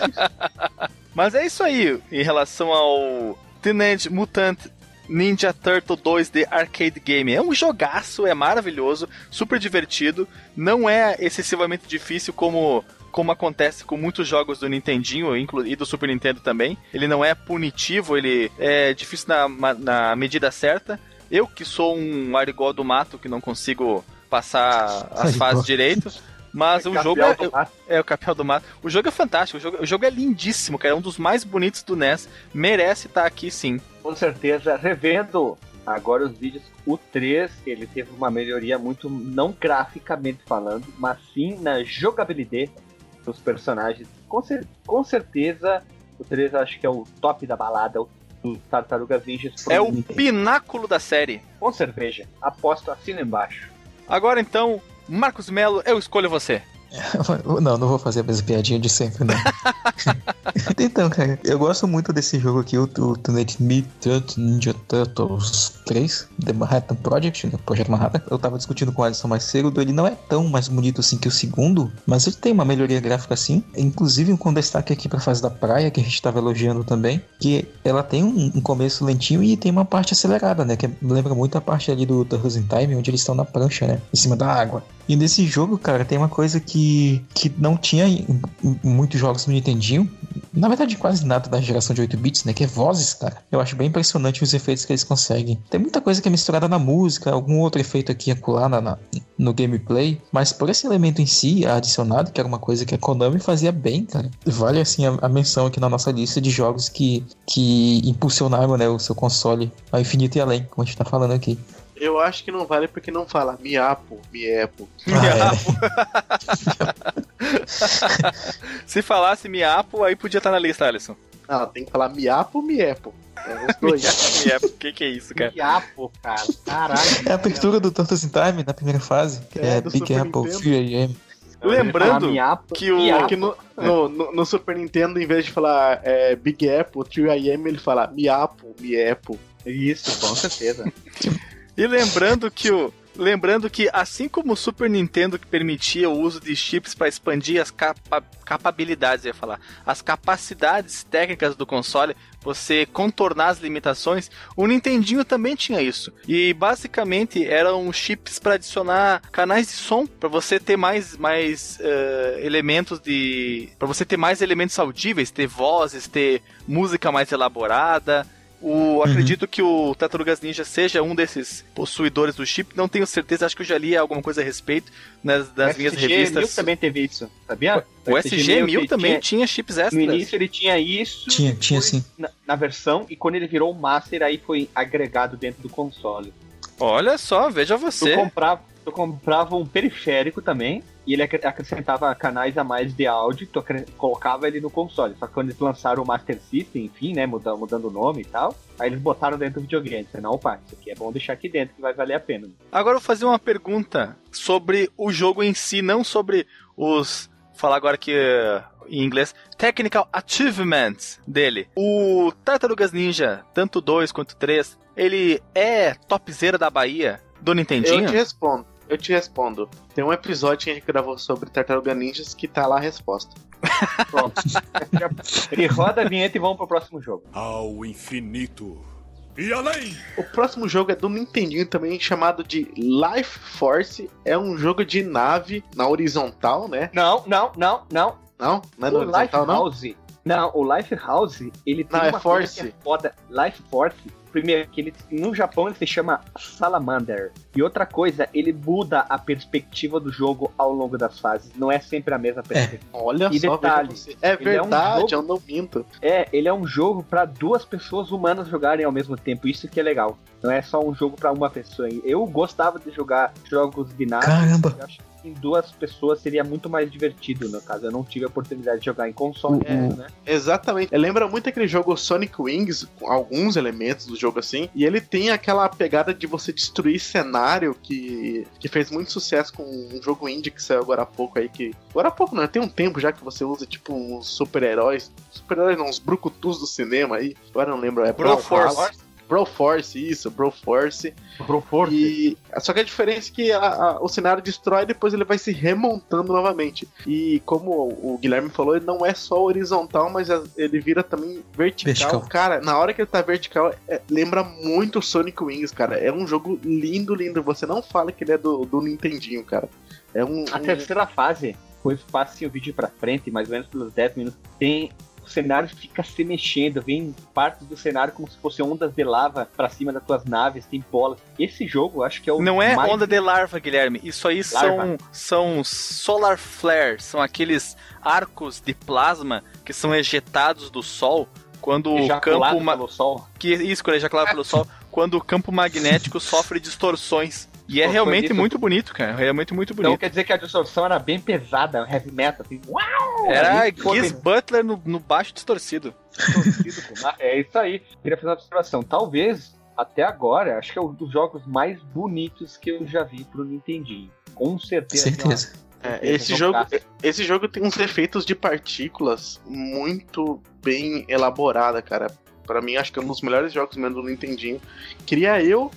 Mas é isso aí em relação ao Teenage Mutant Ninja Turtle 2 de Arcade Game. É um jogaço, é maravilhoso, super divertido, não é excessivamente difícil como como acontece com muitos jogos do Nintendinho e do Super Nintendo também. Ele não é punitivo, ele é difícil na, na medida certa. Eu que sou um arigó do mato que não consigo passar as fases direito, mas o jogo é, é, o Capel do Mato. O jogo é fantástico, o jogo, o jogo é lindíssimo, cara. É um dos mais bonitos do NES. Merece estar aqui sim. Com certeza, revendo agora os vídeos, o 3 ele teve uma melhoria muito, não graficamente falando, mas sim na jogabilidade dos personagens. Com, cer- com certeza, o 3 eu acho que é o top da balada do Tartarugas Ninjas. pro É o pináculo da série. Com cerveja. Aposto assina embaixo. Agora então, Marcos Melo, eu escolho você. Não, não vou fazer a mesma piadinha de sempre, não. então, cara, eu gosto muito desse jogo aqui, o, Teenage Mutant Ninja Turtles 3, The Manhattan Project, né, Projeto Manhattan. Eu tava discutindo com o Alisson mais cedo, ele não é tão mais bonito assim que o segundo, mas ele tem uma melhoria gráfica assim, inclusive com destaque aqui pra fase da praia, que a gente tava elogiando também, que ela tem um, um começo lentinho e tem uma parte acelerada, né, que lembra muito a parte ali do Turtles in Time, onde eles estão na prancha, né, em cima da água. E nesse jogo, cara, tem uma coisa que, que não tinha em, em muitos jogos no Nintendinho. Na verdade, quase nada da geração de 8 bits, né? Que é vozes, cara. Eu acho bem impressionante os efeitos que eles conseguem. Tem muita coisa que é misturada na música, algum outro efeito aqui acolá na, na, no gameplay, mas por esse elemento em si, adicionado, que era uma coisa que a Konami fazia bem, cara. Vale assim a, a menção aqui na nossa lista de jogos que, que impulsionaram né, o seu console ao infinito e além, como a gente tá falando aqui. Eu acho que não vale porque não fala miapo, miepo. Ah, Se falasse Miapo, aí podia estar na lista, Alisson. Não, tem que falar miapo, miepo. É os dois. Miapo, o que, que é isso, cara? Diapo, cara. Caralho. É a abertura do Turtles in Time na primeira fase, que É, é, Big Super Apple Nintendo. 3AM. Lembrando Miapo, que o- Miapo. Aqui no, no, no- no Super Nintendo, em vez de falar é, Big Apple, 3AM, ele fala miapo, miepo. Isso, com certeza. E lembrando que o. Lembrando que, assim como o Super Nintendo que permitia o uso de chips para expandir as capa capabilidades, ia falar, as capacidades técnicas do console, você contornar as limitações, o Nintendinho também tinha isso. E basicamente eram chips para adicionar canais de som, para você ter mais, mais eh, elementos de. para você ter mais elementos audíveis, ter vozes, ter música mais elaborada. O, acredito que o Tartarugas Ninja seja um desses possuidores do chip. Não tenho certeza, acho que eu já li alguma coisa a respeito nas, nas minhas SG-1000 revistas. também teve isso, sabia? O SG-1000 ele também tinha- tinha chips No extras. início ele tinha isso. Tinha, tinha sim. Na, na versão, e quando ele virou o Master, aí foi agregado dentro do console. Olha só, veja Tu você. comprava, tu comprava um periférico também, e ele acre- acrescentava canais a mais de áudio, tu colocava ele no console. Só que quando eles lançaram o Master System, enfim, né, mudando, mudando o nome e tal, aí eles botaram dentro do videogame. Disse, Não, opa, isso aqui é bom deixar aqui dentro, que vai valer a pena. Agora eu vou fazer uma pergunta sobre o jogo em si, não sobre os. Falar agora que em inglês, technical achievements dele. O Tartarugas Ninja, tanto 2 quanto 3, ele é topzera da Bahia do Eu Nintendinho? te respondo. Eu te respondo. Tem um episódio que a gente gravou sobre Tartaruga Ninjas que tá lá a resposta. Pronto. e roda a vinheta e vamos pro próximo jogo. Ao infinito e além. O próximo jogo é do Nintendinho também, chamado de Life Force. É um jogo de nave na horizontal, né? Não, não, não, não. Não? Não é na o Life horizontal, não? House. Não, o Life House, ele tem Não, é uma coisa Force. que é foda. Life Force, primeiro, que ele, no Japão ele se chama Salamander. E outra coisa, ele muda a perspectiva do jogo ao longo das fases. Não é sempre a mesma perspectiva. Olha E só, detalhe. É ele é um verdade, jogo- eu não minto. É, ele é um jogo pra duas pessoas humanas jogarem ao mesmo tempo. Isso que é legal. Não é só um jogo pra uma pessoa. Eu gostava de jogar jogos binários. Caramba. Eu acho que em duas pessoas seria muito mais divertido, no caso. Eu não tive a oportunidade de jogar em console, É. né? Exatamente. Lembra muito aquele jogo Sonic Wings, com alguns elementos do jogo assim. E ele tem aquela pegada de você destruir cenário que, que fez muito sucesso com um jogo indie que saiu agora há pouco aí. Que, agora há pouco, não, tem um tempo já que você usa tipo uns super-heróis. Super-heróis não, uns brucutus do cinema aí. Agora eu não lembro. É Bro Force. Force. Bro Force, isso, Bro Force. Pro Force. E só que a diferença é que a- a- o cenário destrói e depois ele vai se remontando novamente. E como o, o Guilherme falou, ele não é só horizontal, mas a- ele vira também vertical. Vertical. Cara, na hora que ele tá vertical, é- lembra muito o Sonic Wings, cara. É um jogo lindo, lindo. Você não fala que ele é do, do Nintendinho, cara. É um. A um- terceira fase, depois passe o vídeo pra frente, mais ou menos pelos 10 minutos, tem. O cenário fica se mexendo, vem partes do cenário como se fossem ondas de lava pra cima das tuas naves, tem bolas. Esse jogo, acho que é o. Não é mais- onda de larva, Guilherme. Isso aí são, são solar flares, são aqueles arcos de plasma que são ejetados do sol quando o ejaculado campo ma- pelo sol. que isso quando é ejaculado pelo sol, quando o campo magnético sofre distorções. E é Foi realmente isso. muito bonito, cara. É realmente muito Então bonito. quer dizer que a distorção era bem pesada, heavy metal, assim, uau! Era Giz Butler no, no baixo distorcido. distorcido, pô. É isso aí. Queria fazer uma observação. Talvez, até agora, acho que é um dos jogos mais bonitos que eu já vi pro Nintendinho. Com certeza. Certeza. É, Esse é jogo, esse jogo tem uns efeitos de partículas muito bem elaborada, cara. Pra mim, acho que é um dos melhores jogos mesmo do Nintendinho. Queria eu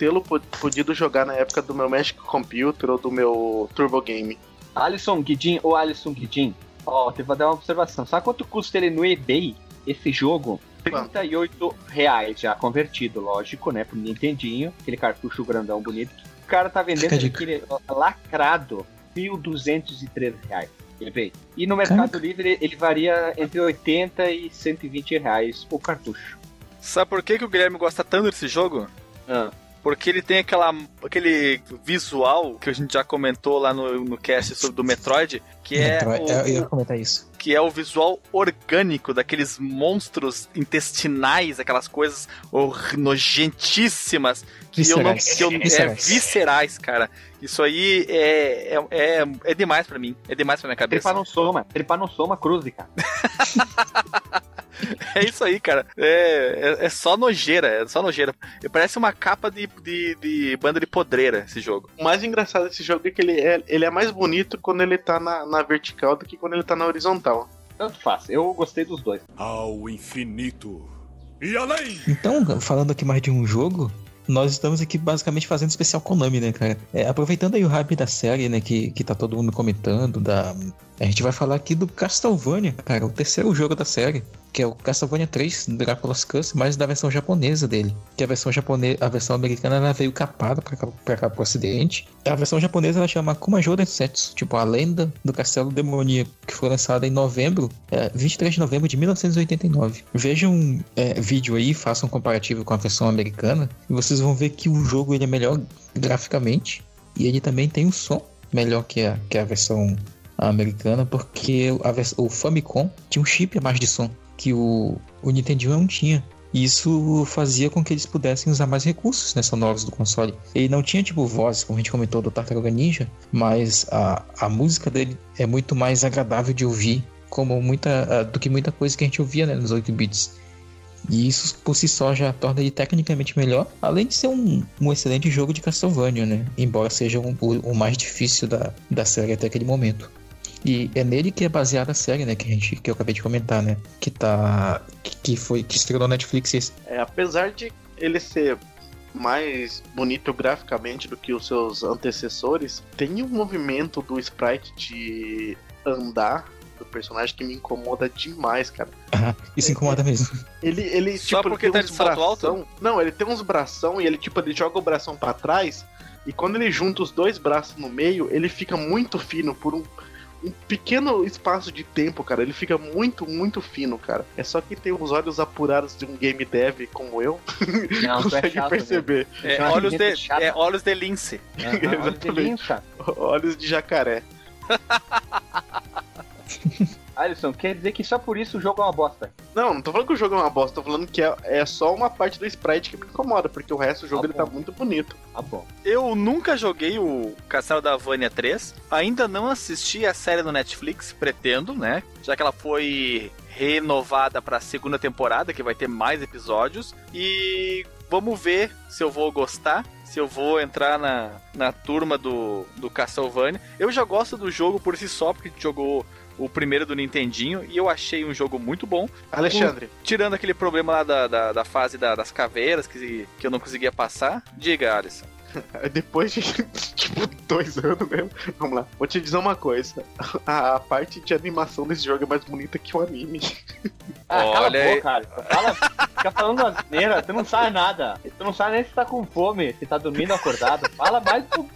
tê-lo po- podido jogar na época do meu Magic Computer ou do meu Turbo Game. Alisson Guidin ou Alisson Guidin, ó, te vou dar uma observação. Sabe quanto custa ele no eBay, esse jogo? 38 reais já convertido, lógico, né? Pro Nintendinho, aquele cartucho grandão bonito. O cara tá vendendo Fica a dica. aquele lacrado, 1.213 reais. eBay. E no Mercado Caraca. Livre ele varia entre 80 e 120 reais o cartucho. Sabe por que, que o Guilherme gosta tanto desse jogo? Ah. Porque ele tem aquela, aquele visual que a gente já comentou lá no, no cast sobre do Metroid, que é, Metroid- o, eu ia comentar isso. que é o visual orgânico daqueles monstros intestinais, aquelas coisas nojentíssimas que eu não, Viscerais. que eu, é Viscerais. viscerais, cara. Isso aí é, é, é, é demais pra mim. É demais pra minha cabeça. Tripanossoma. Tripanossoma cruzi, cara. É isso aí, cara. É, é, é só nojeira, é só nojeira. Parece uma capa de, de, de banda de podreira esse jogo. O mais engraçado desse jogo é que ele é, ele é mais bonito quando ele tá na, na vertical do que quando ele tá na horizontal. Tanto faz. Eu gostei dos dois. Ao infinito e além! Então, falando aqui mais de um jogo, nós estamos aqui basicamente fazendo especial Konami, né, cara? É, aproveitando aí o hype da série, né, que, que tá todo mundo comentando, da... a gente vai falar aqui do Castlevania, cara, o terceiro jogo da série, que é o Castlevania 3, Drácula's Curse, mas da versão japonesa dele. Que a versão japonesa, a versão americana, ela veio capada pra cá, cá pro ocidente. A versão japonesa, ela chama Kumajo Densetsu, tipo, a lenda do castelo demoníaco, que foi lançada em novembro, é, 23 de novembro de 1989. Vejam um é, vídeo aí, façam um comparativo com a versão americana, e vocês vão ver que o jogo ele é melhor graficamente, e ele também tem um som melhor que a, que a versão americana, porque a o Famicom tinha um chip a mais de som que o, o Nintendo não tinha. E isso fazia com que eles pudessem usar mais recursos né, sonoros do console. Ele não tinha tipo voz, como a gente comentou, do Tartaruga Ninja, mas a, a música dele é muito mais agradável de ouvir, como muita, do que muita coisa que a gente ouvia né, nos 8 bits. E isso por si só já torna ele tecnicamente melhor, além de ser um, um excelente jogo de Castlevania, né? Embora seja um- o, o mais difícil da, da série até aquele momento. E é nele que é baseada a série, né? Que, a gente, que eu acabei de comentar, né? Que tá. Que, foi. Que estreou na Netflix esse. É, apesar de ele ser mais bonito graficamente do que os seus antecessores, tem um movimento do sprite de andar do personagem que me incomoda demais, cara. Ah, isso incomoda mesmo. Ele, ele Só tipo, porque ele tá tem de uns salto alto? bração. Não, ele tem uns bração e ele tipo ele joga o bração pra trás e quando ele junta os dois braços no meio, ele fica muito fino por um um pequeno espaço de tempo, cara. Ele fica muito, muito fino, cara. É só que tem os olhos apurados de um game dev como eu Não, é consegue chato perceber. É, Chama olhos, de, é olhos de lince. mesmo. Aham, olha que Exatamente. lincha. Olhos de jacaré. Alisson, quer dizer que só por isso o jogo é uma bosta. Não, não tô falando que o jogo é uma bosta, tô falando que é, é só uma parte do sprite que me incomoda, porque o resto do jogo Tá ele tá muito bonito. Tá bom. Eu nunca joguei o Castelo da Vânia 3, ainda não assisti a série no Netflix, pretendo, né? Já que ela foi renovada para a segunda temporada, que vai ter mais episódios. E vamos ver se eu vou gostar, se eu vou entrar na, na turma do, do Castlevania. Eu já gosto do jogo por si só, porque a gente jogou o primeiro do Nintendinho e eu achei um jogo muito bom. Alexandre, Tirando aquele problema lá da, da, da fase da- das caveiras que, que eu não conseguia passar, diga, Alisson. depois de tipo dois anos mesmo, vamos lá. Vou te dizer uma coisa: a, a parte de animação desse jogo é mais bonita que o anime. Ah, cala Olha a aí. boca, Alisson. Fala, fica falando asneira, tu não sabe nada. Tu não sabe nem se tá com fome, se tá dormindo ou acordado. Fala mais pro.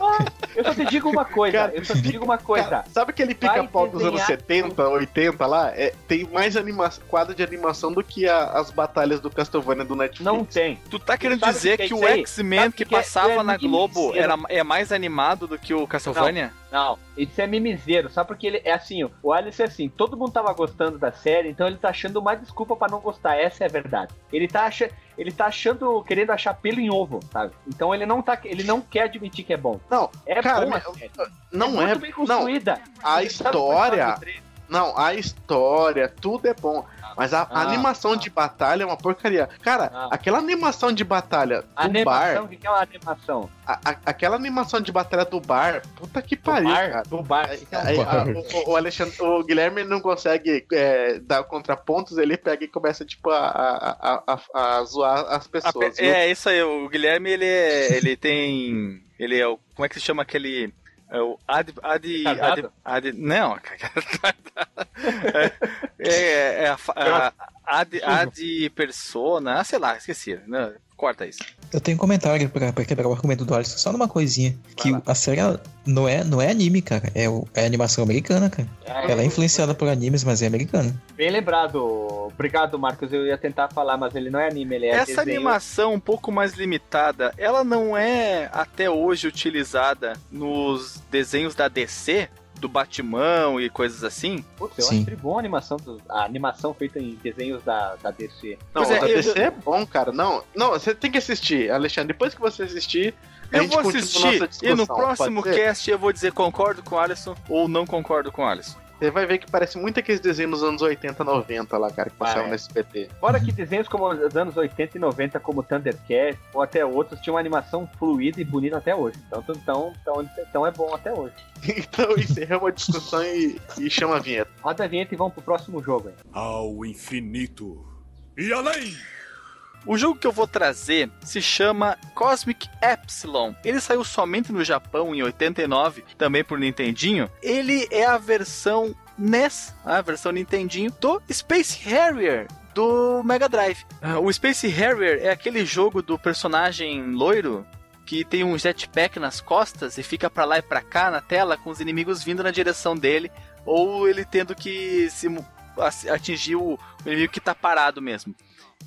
Eu só te digo uma coisa, Cara, eu só te digo uma coisa. Cara, sabe aquele pica-pau dos anos desenhar- 70, 80 lá? É, tem mais anima quadro de animação do que a- as batalhas do Castlevania do Netflix. Não tem. Tu tá querendo Sabe dizer que que, isso o? X-Men que que passava é na Globo era, é mais animado do que o Castlevania? Não, isso é mimizeiro, sabe? Porque ele é assim, o Alice é assim, todo mundo tava gostando da série, então ele tá achando uma desculpa pra não gostar, essa é a verdade. Ele tá, ele tá achando, querendo achar pelo em ovo, sabe? Então ele não tá, ele não quer admitir que é bom. Não, É Cara, bom, mas- a série. não é é. muito bem não, construída. a Você sabe história. Não, a história, tudo é bom. Mas a, a Ah, animação ah. de batalha é uma porcaria. Cara, Ah. aquela animação de batalha do Animação, bar. o que é uma animação? a- a- aquela animação de batalha do bar. Puta que Do pariu, bar, cara. do bar. Aí, bar? a- o, o Alexandre, o Guilherme não consegue é, dar contrapontos, ele pega e começa, tipo, a, a, a, a- a zoar as A pessoas. pe- viu? é, isso aí, o Guilherme, ele é, ele tem, ele é o, como é que se chama aquele, é o ad, ad, ad, Casado? ad- não, é, é, é a, fa- a, ad, ad persona, ah, sei lá, esqueci, né? Corta isso. Eu tenho um comentário pra, pra quebrar o argumento do Alisson, só numa coisinha. Que lá. a série, Não é, não é anime, cara. É, o- é animação americana, cara. Ela é influenciada por animes, mas é americana. Bem lembrado. Obrigado, Marcos. Eu ia tentar falar, mas ele não é anime, ele é Essa desenho. animação um pouco mais limitada, ela não é até hoje utilizada nos desenhos da DC, do Batimão e coisas assim? Putz, eu Sim. acho bom a animação, do- a animação feita em desenhos da, da DC. Não, Pois é, da eu- DC é bom, cara. Não, não, você tem que assistir, Alexandre. Depois que você assistir, Eu vou assistir e no próximo cast eu vou dizer concordo com o Alisson ou não concordo com o Alisson. Você vai ver que parece muito aqueles desenhos dos anos 80, 90 lá, cara, que passavam Ah, é. no SBT. Fora que desenhos como os anos 80 e 90, como Thundercat, ou até outros, tinham uma animação fluida e bonita até hoje. Então, então, então, então é bom até hoje. Então encerramos a discussão e, e chama a vinheta. Roda a vinheta e vamos pro próximo jogo. Hein? Ao infinito e além! O jogo que eu vou trazer se chama Cosmic Epsilon. Ele saiu somente no Japão em 89, também por Nintendinho. Ele é a versão NES, a versão Nintendinho do Space Harrier do Mega Drive. Ah, O Space Harrier é aquele jogo do personagem loiro que tem um jetpack nas costas e fica pra lá e pra cá na tela com os inimigos vindo na direção dele ou ele tendo que se atingir o inimigo que tá parado mesmo.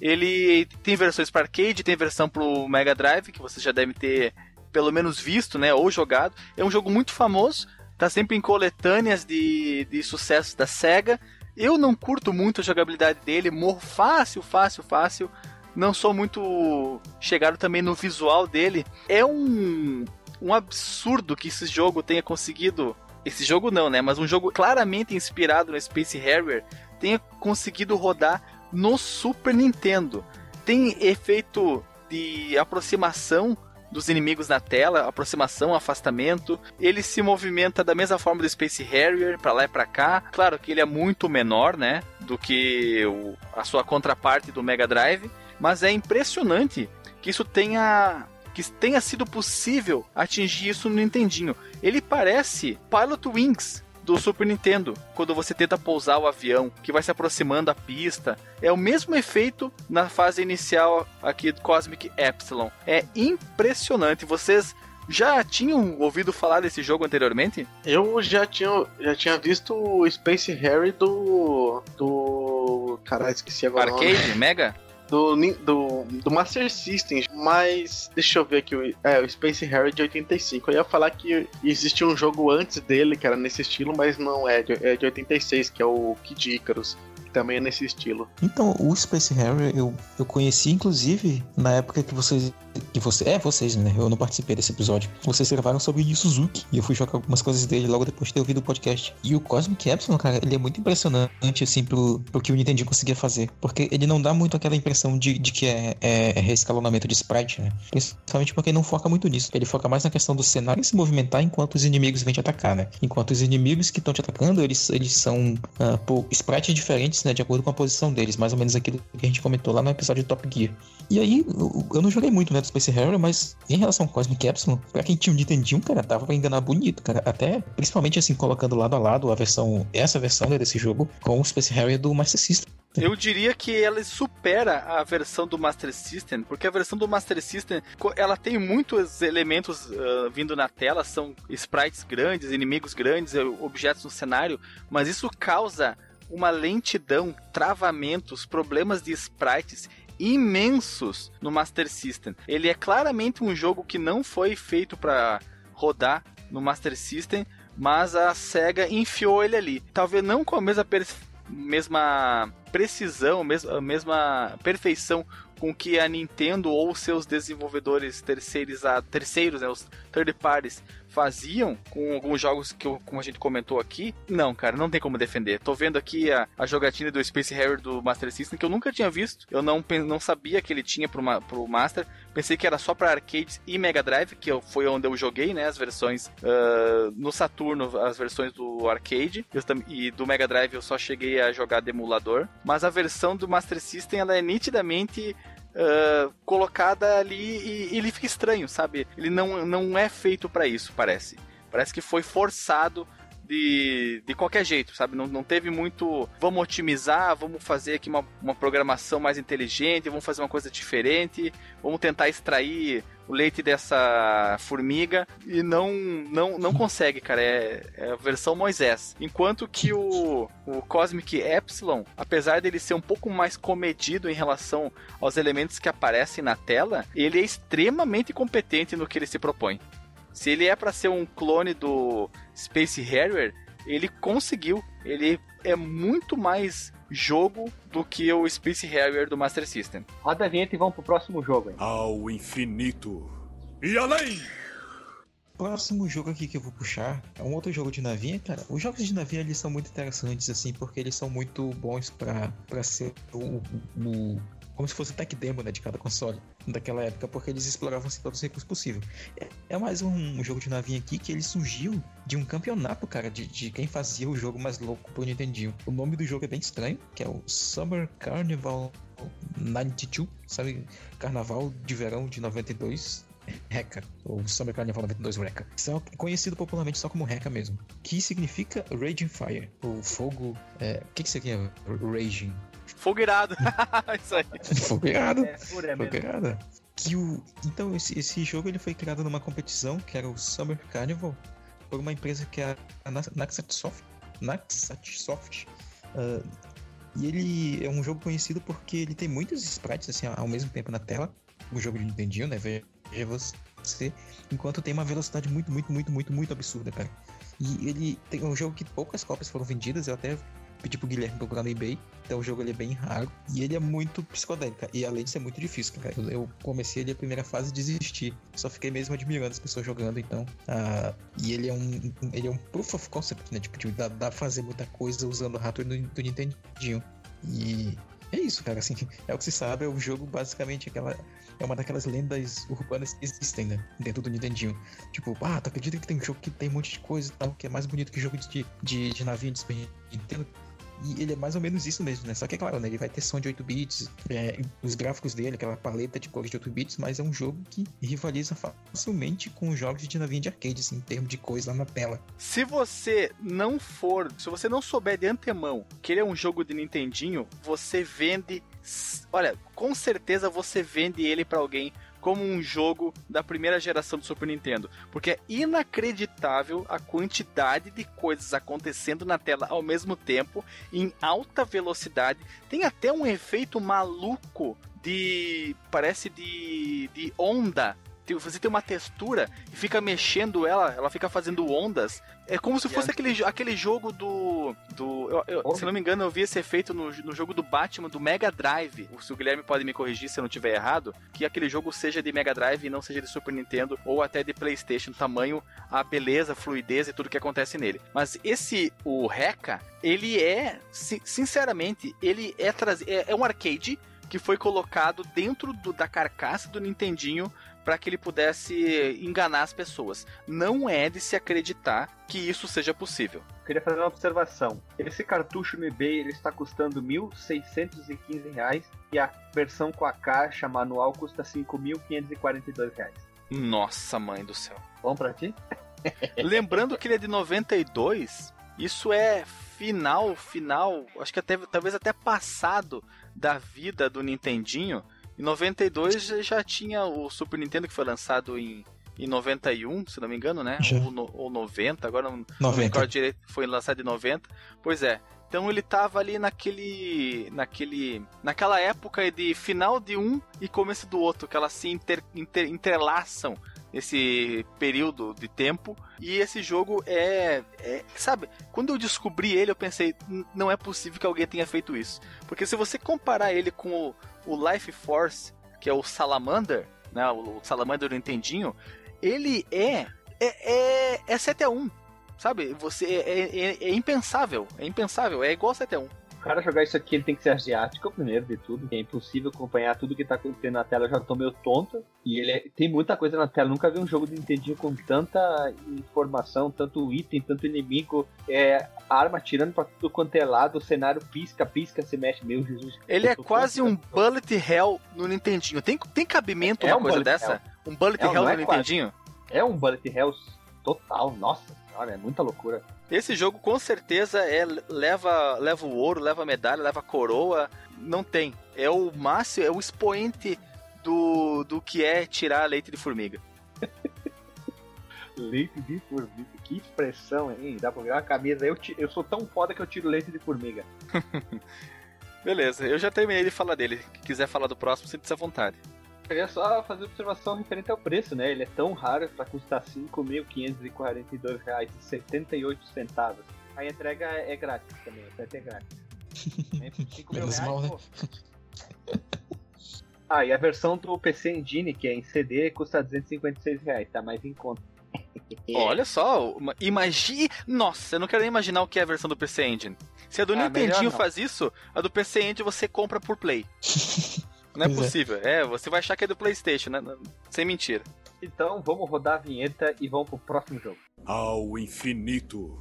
Ele tem versões para arcade, tem versão pro Mega Drive, que você já deve ter pelo menos visto, né, ou jogado. É um jogo muito famoso, tá sempre em coletâneas de, de sucessos da SEGA. Eu não curto muito a jogabilidade dele, morro fácil, fácil, fácil. Não sou muito chegado também no visual dele. É um, um absurdo que esse jogo tenha conseguido. Esse jogo não, né? Mas um jogo claramente inspirado no Space Harrier tenha conseguido rodar no Super Nintendo. Tem efeito de aproximação dos inimigos na tela, aproximação, afastamento. Ele se movimenta da mesma forma do Space Harrier, pra lá e pra cá. Claro que ele é muito menor, né, do que o- a sua contraparte do Mega Drive, mas é impressionante que isso tenha que tenha sido possível atingir isso no Nintendinho. Ele parece Pilot Wings do Super Nintendo, quando você tenta pousar o avião, que vai se aproximando a pista. É o mesmo efeito na fase inicial aqui do Cosmic Epsilon. É impressionante. Vocês já tinham ouvido falar desse jogo anteriormente? Eu já tinha, já tinha visto o Space Harry do. do. Caralho, esqueci agora. Arcade, Mega? Do, do, do Master System, mas deixa eu ver aqui, o- é, o Space Harry de 85. Eu ia falar que existia um jogo antes dele que era nesse estilo, mas não é, é de 86, que é o Kid Icarus, também é nesse estilo. Então, o Space Harrier eu, eu conheci, inclusive, na época que vocês. Que você, é, vocês, né? Eu não participei desse episódio. Vocês gravaram sobre o Suzuki. E eu fui jogar algumas coisas dele logo depois de ter ouvido o podcast. E o Cosmic Epsilon, cara, ele é muito impressionante, assim, pro, pro que o Nintendo conseguia fazer. Porque ele não dá muito aquela impressão de, de que é, é, é reescalonamento de sprite, né? Principalmente porque ele não foca muito nisso. Ele foca mais na questão do cenário se movimentar enquanto os inimigos vêm te atacar, né? Enquanto os inimigos que estão te atacando, eles, eles são ah, por sprites diferentes, né? De acordo com a posição deles. Mais ou menos aquilo que a gente comentou lá no episódio de Top Gear. E aí, eu, não joguei muito, né, do Space Harrier, mas em relação ao Cosmic Epsilon, pra quem tinha um Nintendinho, cara, dava pra enganar bonito, cara. Até, principalmente assim, colocando lado a lado a versão, essa versão, né, desse jogo, com o Space Harrier do Master System. Eu diria que ela supera a versão do Master System, porque a versão do Master System ela tem muitos elementos ah, vindo na tela, são sprites grandes, inimigos grandes, objetos no cenário, mas isso causa uma lentidão, travamentos, problemas de sprites imensos no Master System. Ele é claramente um jogo que não foi feito para rodar no Master System, mas a Sega enfiou ele ali. Talvez não com a mesma, mesma precisão, mes- a mesma perfeição com que a Nintendo ou seus desenvolvedores terceirizados, terceiros, né, os third parties, faziam com alguns jogos que, eu- como a gente comentou aqui. Não, cara, não tem como defender. Tô vendo aqui a, a jogatina do Space Harrier do Master System, que eu nunca tinha visto. Eu não, não sabia que ele tinha pro, pro Master. Pensei que era só para arcades e Mega Drive, que eu- foi onde eu joguei, né? As versões ah, no Saturno, as versões do arcade. E do Mega Drive eu só cheguei a jogar de emulador. Mas a versão do Master System ela é nitidamente ah, colocada ali e, e ele fica estranho, sabe? Ele não, não é feito para isso, parece. Parece que foi forçado de, de qualquer jeito, sabe? Não, não teve muito. Vamos otimizar, vamos fazer aqui uma, uma programação mais inteligente, vamos fazer uma coisa diferente, vamos tentar extrair o leite dessa formiga e não não, não consegue, cara. É, é a versão Moisés. Enquanto que o, o Cosmic Epsilon, apesar dele ser um pouco mais comedido em relação aos elementos que aparecem na tela, ele é extremamente competente no que ele se propõe. Se ele é para ser um clone do Space Harrier, ele conseguiu. Ele é muito mais jogo do que o Space Harrier do Master System. Roda a vinheta e vamos pro próximo jogo. Hein? Ao infinito e além! Próximo jogo aqui que eu vou puxar é um outro jogo de navinha, cara. Os jogos de navinha eles são muito interessantes, assim, porque eles são muito bons pra, pra ser o, o como se fosse o tech demo né, de cada console daquela época, porque eles exploravam assim, todos os recursos possíveis. É, é mais um, jogo de navinha aqui que ele surgiu de um campeonato, cara, de, de quem fazia o jogo mais louco pro Nintendinho. O nome do jogo é bem estranho, que é o Summer Carnival 92, sabe? Carnaval de Verão de 92. Reca, ou Summer Carnival 92 Reca. São conhecido popularmente só como Reca mesmo. Que significa Raging Fire, o fogo. É, o que, que seria Raging? Fogo irado. Isso aí. Fogo irado. É, fúria mesmo. Que o... Então, esse, esse jogo ele foi criado numa competição que era o Summer Carnival por uma empresa que é a Na- Naxat Soft. Naxat Soft. Ah, e ele é um jogo conhecido porque ele tem muitos sprites assim ao mesmo tempo na tela. O jogo de Nintendinho, né? Veja você. Enquanto tem uma velocidade muito, muito, muito, muito, muito absurda, cara. E ele tem um jogo que poucas cópias foram vendidas. Eu até pedi pro Guilherme procurar no eBay. Então o jogo ele é bem raro. E ele é muito psicodélico. E além de ser muito difícil, cara. Eu, comecei ali a primeira fase e desisti. Só fiquei mesmo admirando as pessoas jogando, então. ah, e ele é um. Ele é um proof of concept, né? Tipo, de- dá, dá pra fazer muita coisa usando o hardware do, do Nintendinho. E. É isso, cara, assim, é o que se sabe, é o jogo basicamente aquela, é uma daquelas lendas urbanas que existem, né, dentro do Nintendinho. Tipo, ah, tu acredita que tem um jogo que tem um monte de coisa e tal, que é mais bonito que jogo de, de, de navinha de Super Nintendo? E ele é mais ou menos isso mesmo, né? Só que é claro, né? Ele vai ter som de 8 bits, é, os gráficos dele, aquela paleta de cores de 8 bits, mas é um jogo que rivaliza facilmente com os jogos de navinha de arcade, assim, em termos de coisa lá na tela. Se você não for, se você não souber de antemão que ele é um jogo de Nintendinho, você vende, olha, com certeza você vende ele pra alguém como um jogo da primeira geração do Super Nintendo, porque é inacreditável a quantidade de coisas acontecendo na tela ao mesmo tempo em alta velocidade. Tem até um efeito maluco de parece de, de onda você tem uma textura e fica mexendo ela, ela fica fazendo ondas. É como se fosse aquele, jo- aquele jogo do. do eu- eu- se não me engano, eu vi esse efeito no, no jogo do Batman do Mega Drive. Se o Guilherme pode me corrigir se eu não estiver errado, que aquele jogo seja de Mega Drive e não seja de Super Nintendo ou até de PlayStation, tamanho, a beleza, a fluidez e tudo que acontece nele. Mas esse, o Reca, ele é, si- sinceramente, ele é, é, é um arcade que foi colocado dentro do- da carcaça do Nintendinho para que ele pudesse enganar as pessoas. Não é de se acreditar que isso seja possível. Queria fazer uma observação. Esse cartucho no eBay ele está custando 1.615 reais e a versão com a caixa manual custa 5.542 reais. Nossa, mãe do céu. Bom pra ti? Lembrando que ele é de 92, isso é final, final, acho que até, talvez até passado da vida do Nintendinho. Em 92 já tinha o Super Nintendo que foi lançado em, em 91, se não me engano, né? Ou, no- ou 90, agora não, não me 90. recordo direito, foi lançado em 90. Pois é. Então ele tava ali naquele. naquele. naquela época de final de um e começo do outro, que elas se inter, inter- entrelaçam esse período de tempo. E esse jogo é, é. Sabe, quando eu descobri ele, eu pensei, "N- não é possível que alguém tenha feito isso. Porque se você comparar ele com o, o Life Force, que é o Salamander, né? O Salamander do Nintendinho, ele é. É, é, é 7 a 1 Sabe? Você é, é- é impensável. É impensável. É igual 7 a 1 O cara jogar isso aqui ele tem que ser asiático, primeiro de tudo. É impossível acompanhar tudo que tá acontecendo na tela. Eu já tô meio tonto. E ele é- tem muita coisa na tela. Nunca vi um jogo de Nintendinho com tanta informação, tanto item, tanto inimigo. É, arma tirando pra tudo quanto é lado. O cenário pisca, pisca, se mexe. Meu Jesus. Ele é quase um bullet hell no Nintendinho. Tem, tem cabimento É uma um coisa dessa? Um bullet É, hell no é quase. Nintendinho? É um bullet hell total. Nossa senhora, é muita loucura. Esse jogo com certeza é leva leva o ouro, leva a medalha, leva a coroa. Não tem. É o máximo, é o expoente do, do que é tirar leite de formiga. leite de formiga, que expressão, hein? Dá pra virar a camisa. Eu, eu sou tão foda que eu tiro leite de formiga. Beleza, eu já terminei de falar dele. Se quiser falar do próximo, sinta-se à vontade. Eu queria só fazer observação referente ao preço, né? Ele é tão raro para custar R$ 5.542,78. A entrega é grátis também, a frete é grátis. Né? Menos mal, né? Ah, e a versão do PC Engine, que é em CD, custa 256 reais, tá mais em conta. Olha só, imagine. Nossa, eu não quero nem imaginar o que é a versão do PC Engine. Se a do ah, Nintendinho faz isso, a do PC Engine você compra por Play. Não é pois é. possível. É. é. você vai achar que é do PlayStation, né? Sem mentira. Então vamos rodar a vinheta e vamos pro próximo jogo. Ao infinito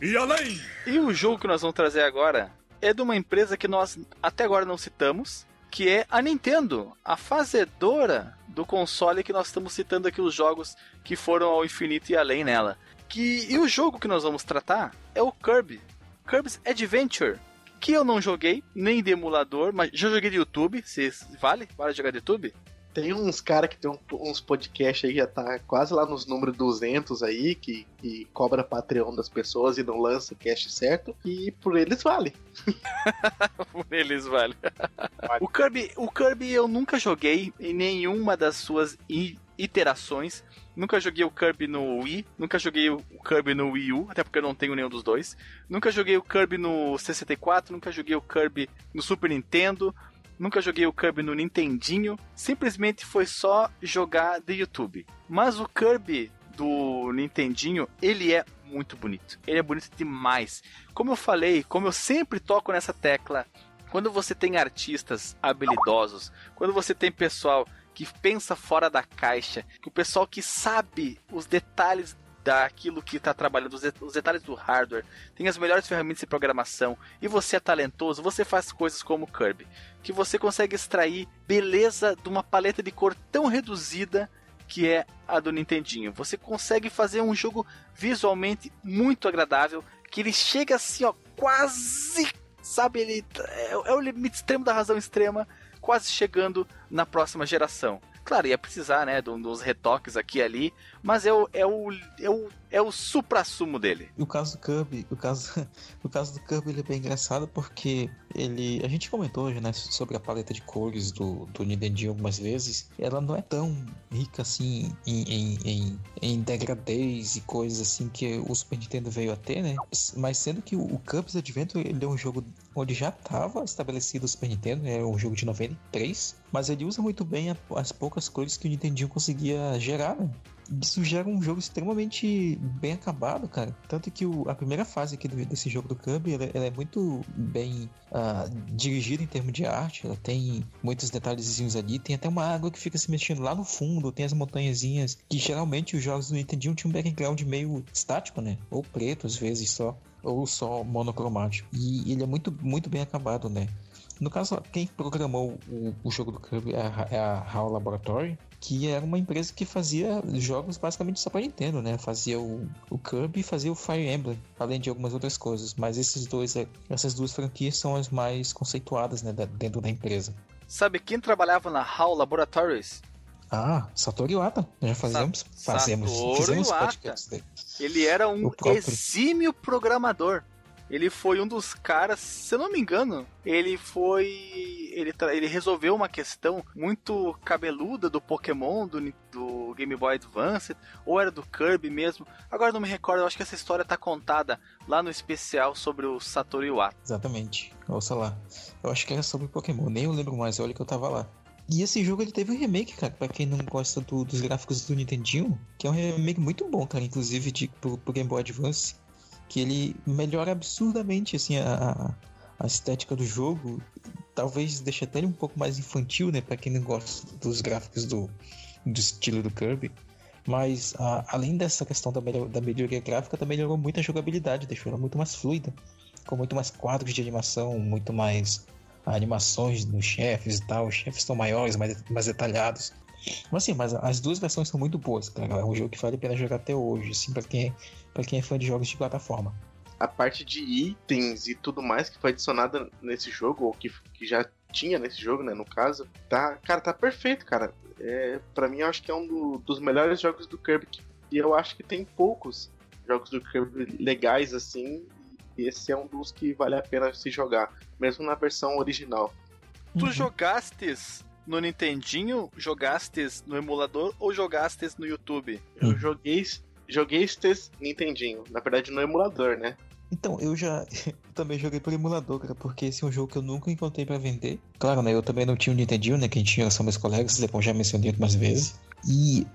e além! E o jogo que nós vamos trazer agora é de uma empresa que nós até agora não citamos, que é a Nintendo, a fazedora do console que nós estamos citando aqui os jogos que foram ao infinito e além nela. Que, e o jogo que nós vamos tratar é o Kirby. Kirby's Adventure, que eu não joguei, nem de emulador, mas já joguei de YouTube. Se vale? Vale jogar de YouTube? Tem uns caras que tem um, uns podcasts aí que já tá quase lá nos números 200 aí, que, que cobra Patreon das pessoas e não lança o cast certo, e por eles vale. por eles vale. o, Kirby, o Kirby eu nunca joguei em nenhuma das suas iterações. Nunca joguei o Kirby no Wii, nunca joguei o Kirby no Wii U, até porque eu não tenho nenhum dos dois. Nunca joguei o Kirby no 64, nunca joguei o Kirby no Super Nintendo, nunca joguei o Kirby no Nintendinho. Simplesmente foi só jogar de YouTube. Mas o Kirby do Nintendinho, ele é muito bonito. Ele é bonito demais. Como eu falei, como eu sempre toco nessa tecla, quando você tem artistas habilidosos, quando você tem pessoal que pensa fora da caixa, que o pessoal que sabe os detalhes daquilo que está trabalhando, os, detalhes do hardware, tem as melhores ferramentas de programação, e você é talentoso, você faz coisas como Kirby, que você consegue extrair beleza de uma paleta de cor tão reduzida que é a do Nintendinho. Você consegue fazer um jogo visualmente muito agradável, que ele chega assim, ó, quase, sabe, ele é, é o limite extremo da razão extrema, quase chegando na próxima geração. Claro, ia precisar, né, dos retoques aqui e ali, mas é o, é o, é o, é o supra-sumo dele. O caso do Kirby, o caso, o caso do Kirby ele é bem engraçado porque ele, a gente comentou hoje, né, sobre a paleta de cores do, do Nintendo algumas vezes, ela não é tão rica assim em, em, em, em degradez e coisas assim que o Super Nintendo veio a ter, né, mas sendo que o, o Kirby's Adventure ele é um jogo onde já estava estabelecido o Super Nintendo, é um jogo de 93, mas ele usa muito bem as poucas cores que o Nintendo conseguia gerar, né? Isso gera um jogo extremamente bem acabado, cara. Tanto que o, a primeira fase aqui do, desse jogo do Kirby, ela, ela é muito bem uh, dirigida em termos de arte. Ela tem muitos detalhezinhos ali. Tem até uma água que fica se mexendo lá no fundo. Tem as montanhazinhas que geralmente os jogos do Nintendo tinham um background meio estático, né? Ou preto às vezes só. Ou só monocromático. E ele é muito, muito bem acabado, né? No caso, quem programou o, o jogo do Kirby é a, é a HAL Laboratory, que era uma empresa que fazia jogos basicamente só para Nintendo, né? Fazia o, o Kirby e fazia o Fire Emblem, além de algumas outras coisas. Mas esses dois, é, essas duas franquias são as mais conceituadas né, dentro da empresa. Sabe quem trabalhava na HAL Laboratories? Ah, Satoru Iwata. Já fazemos, Sa fazemos, Satoru fizemos podcasts Ele era um exímio programador. Ele foi um dos caras, se eu não me engano, ele foi. Ele, ele resolveu uma questão muito cabeluda do Pokémon, do, do Game Boy Advance, ou era do Kirby mesmo. Agora não me recordo, eu acho que essa história tá contada lá no especial sobre o Satoru Iwata. Exatamente. Ouça lá. Eu acho que era sobre Pokémon, nem eu lembro mais, olha que eu tava lá. E esse jogo ele teve um remake, cara, pra quem não gosta do, dos gráficos do Nintendinho, que é um remake muito bom, cara, inclusive de, pro, pro Game Boy Advance que ele melhora absurdamente assim a, a estética do jogo. Talvez deixe até ele um pouco mais infantil, né, para quem não gosta dos gráficos do, do estilo do Kirby. Mas a, além dessa questão da, melhor, da melhoria gráfica, também melhorou muito a jogabilidade, deixou ela muito mais fluida, com muito mais quadros de animação, muito mais animações nos chefes e tal. Os chefes estão maiores, mais, mais detalhados. Mas assim, mas as duas versões são muito boas, cara. É um jogo que vale a pena jogar até hoje, assim, pra quem, é, pra quem é fã de jogos de plataforma. A parte de itens e tudo mais que foi adicionada nesse jogo, ou que, que já tinha nesse jogo, né, no caso, tá, cara, tá perfeito, cara. É, para mim, eu acho que é um do, dos melhores jogos do Kirby. E eu acho que tem poucos jogos do Kirby legais assim. E esse é um dos que vale a pena se jogar, mesmo na versão original. Tu Uhum. jogastes no Nintendinho, jogastes no emulador ou jogastes no YouTube? Eu joguei, joguei este Nintendinho, na verdade no emulador, né? Então, eu já eu também joguei por emulador, cara, porque esse é um jogo que eu nunca encontrei pra vender. Claro, né? Eu também não tinha o Nintendinho, né? Quem tinha são meus colegas, depois já mencionei algumas vezes. E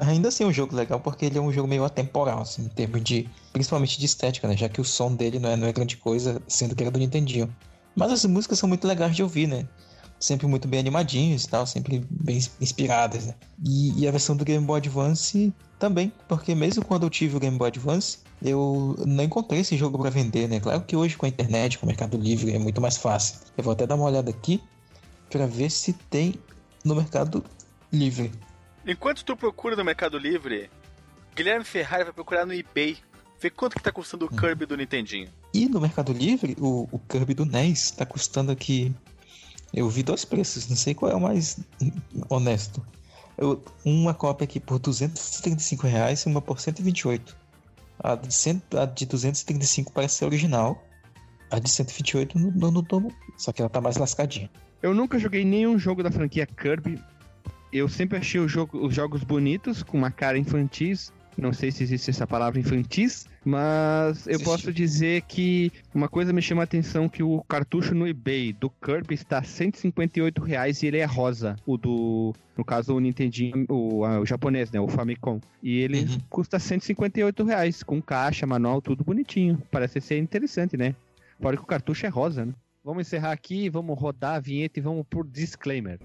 ainda assim é um jogo legal porque ele é um jogo meio atemporal, assim, em termos de. Principalmente de estética, né? Já que o som dele não é, não é grande coisa, sendo que era do Nintendinho. Mas as músicas são muito legais de ouvir, né? Sempre muito bem animadinhos e tal, sempre bem inspiradas, né? E, e a versão do Game Boy Advance também, porque mesmo quando eu tive o Game Boy Advance, eu não encontrei esse jogo pra vender, né? Claro que hoje com a internet, com o Mercado Livre, é muito mais fácil. Eu vou até dar uma olhada aqui pra ver se tem no Mercado Livre. Enquanto tu procura no Mercado Livre, Guilherme Ferrari vai procurar no eBay. Ver quanto que tá custando o Kirby do Nintendinho. E no Mercado Livre, o, o Kirby do NES tá custando aqui. Eu vi dois preços, não sei qual é o mais honesto. Eu- uma cópia aqui por 235 reais e uma por 128. A de, 100, a de 235 parece ser original. A de 128 não, não, tô- Só que ela tá mais lascadinha. Eu nunca joguei nenhum jogo da franquia Kirby. Eu sempre achei jogo- os jogos bonitos, com uma cara infantis. Não sei se existe essa palavra infantis, mas eu Existe. posso dizer que uma coisa me chama a atenção que o cartucho no eBay do Kirby está 158 reais e ele é rosa. O do, no caso, o Nintendinho, o, o japonês, né? O Famicom. E ele Uhum. custa 158 reais, com caixa, manual, tudo bonitinho. Parece ser interessante, né? Fora que o cartucho é rosa, né? Vamos encerrar aqui, vamos rodar a vinheta e vamos por disclaimer.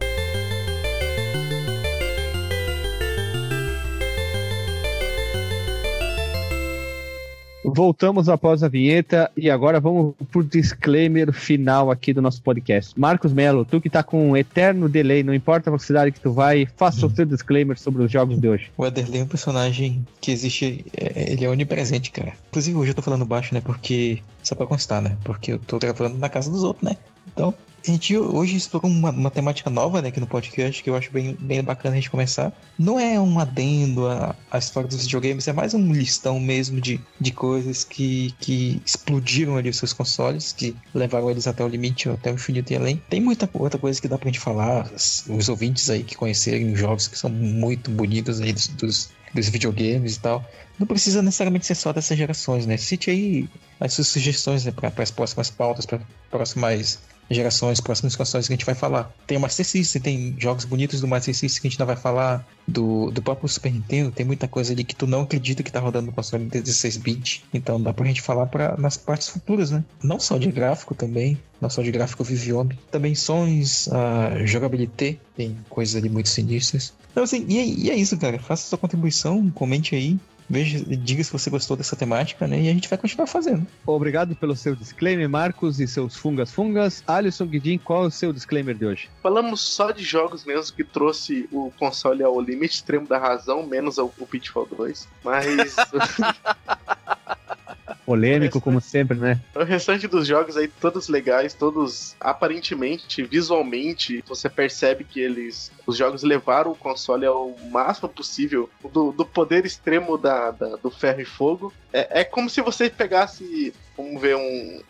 Voltamos após a vinheta e agora vamos por disclaimer final aqui do nosso podcast. Marcos Melo, tu que tá com um eterno delay, não importa a velocidade que tu vai, faça o seu disclaimer sobre os jogos de hoje. O Ederley é um personagem que existe, é, ele é onipresente, cara. Inclusive hoje eu tô falando baixo, né? Porque, só pra constar, né? Porque eu tô gravando na casa dos outros, né? Então, a gente hoje explorou uma, uma temática nova, né, aqui no podcast, que eu acho bem, bem bacana a gente começar. Não é um adendo à, à história dos videogames, é mais um listão mesmo de, de coisas que, que explodiram ali os seus consoles, que levaram eles até o limite, até o infinito e além. Tem muita outra coisa que dá pra gente falar, os, os ouvintes aí que conhecerem jogos que são muito bonitos aí dos, dos, dos videogames e tal. Não precisa necessariamente ser só dessas gerações, né? Cite aí as suas sugestões né, para as próximas pautas, para próximas gerações, próximos consoles que a gente vai falar. Tem o Master System, tem jogos bonitos do Master System que a gente não vai falar, do, do próprio Super Nintendo, tem muita coisa ali que tu não acredita que tá rodando no console de 16-bit. Então dá pra gente falar pra, nas partes futuras, né? Não só de gráfico também, não só de gráfico Viviome, também sons, a jogabilidade, tem coisas ali muito sinistras. Então assim, e é, e é isso, cara. Faça sua contribuição, comente aí. Veja, diga se você gostou dessa temática, né? E a gente vai continuar fazendo. Obrigado pelo seu disclaimer, Marcos, e seus fungas fungas. Alisson Guidin, qual é o seu disclaimer de hoje? Falamos só de jogos mesmo que trouxe o console ao limite extremo da razão, menos o, o Pitfall 2. Mas Polêmico, como sempre, né? o restante dos jogos aí, todos legais, todos aparentemente, visualmente, você percebe que eles. Os jogos levaram o console ao máximo possível do, do poder extremo da, da- do ferro e fogo. É, é como se você pegasse, vamos ver, um,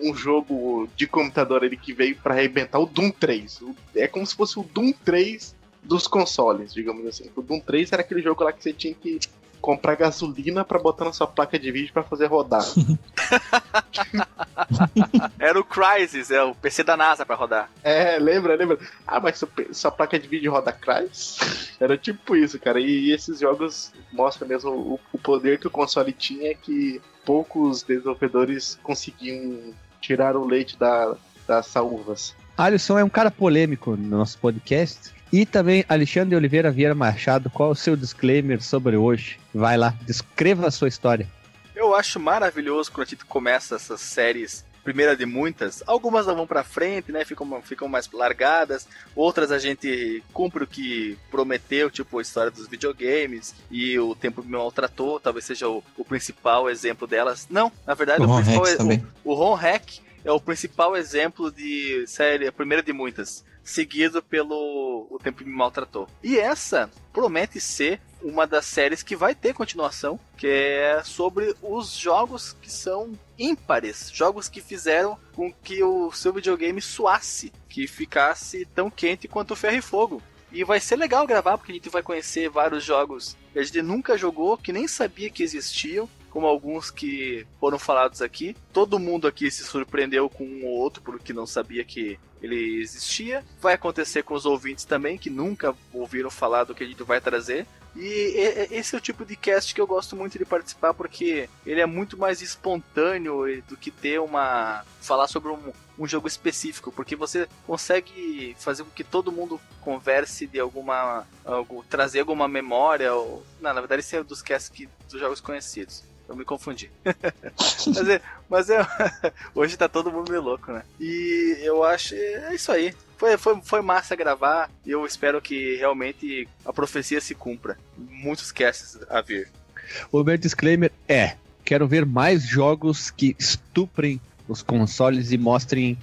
um jogo de computador ali que veio pra arrebentar o Doom 3. O- É como se fosse o Doom 3 dos consoles, digamos assim. O Doom 3 era aquele jogo lá que você tinha que comprar gasolina pra botar na sua placa de vídeo pra fazer rodar. Era o Crysis, é o PC da NASA pra rodar. É, lembra, lembra? Ah, mas sua, sua placa de vídeo roda Crysis? Era tipo isso, cara. E, esses jogos mostram mesmo o, o poder que o console tinha que poucos desenvolvedores conseguiam tirar o leite da, das saúvas. Alisson é um cara polêmico no nosso podcast. E também Alexandre Oliveira Vieira Machado, qual é o seu disclaimer sobre hoje? Vai lá, descreva a sua história. Eu acho maravilhoso quando a gente começa essas séries primeira de muitas. Algumas não vão pra frente, né? Ficam, ficam mais largadas. Outras a gente cumpre o que prometeu, tipo a história dos videogames e o tempo me maltratou. Talvez seja o, o principal exemplo delas. Não, na verdade, O o, Ron é- também. o, o Ron Hack é o principal exemplo de série, a primeira de muitas, seguido pelo O Tempo Me Maltratou. E essa promete ser uma das séries que vai ter continuação, que é sobre os jogos que são ímpares, jogos que fizeram com que o seu videogame suasse, que ficasse tão quente quanto o ferro e fogo. E vai ser legal gravar, porque a gente vai conhecer vários jogos que a gente nunca jogou, que nem sabia que existiam, como alguns que foram falados aqui. Todo mundo aqui se surpreendeu com um ou outro porque não sabia que ele existia. Vai acontecer com os ouvintes também, que nunca ouviram falar do que a gente vai trazer. E esse é o tipo de cast que eu gosto muito de participar porque ele é muito mais espontâneo e- do que ter uma. falar sobre um, um jogo específico, porque você consegue fazer com que todo mundo converse de alguma. Trazer alguma memória. Ou, não, na verdade, esse é dos casts que, dos jogos conhecidos. Eu me confundi. mas é, mas é. Hoje tá todo mundo meio louco, né? E eu acho. É isso aí. Foi, foi, foi massa gravar e eu espero que realmente a profecia se cumpra. Muitos casts a vir. O meu disclaimer é: quero ver mais jogos que estuprem os consoles e mostrem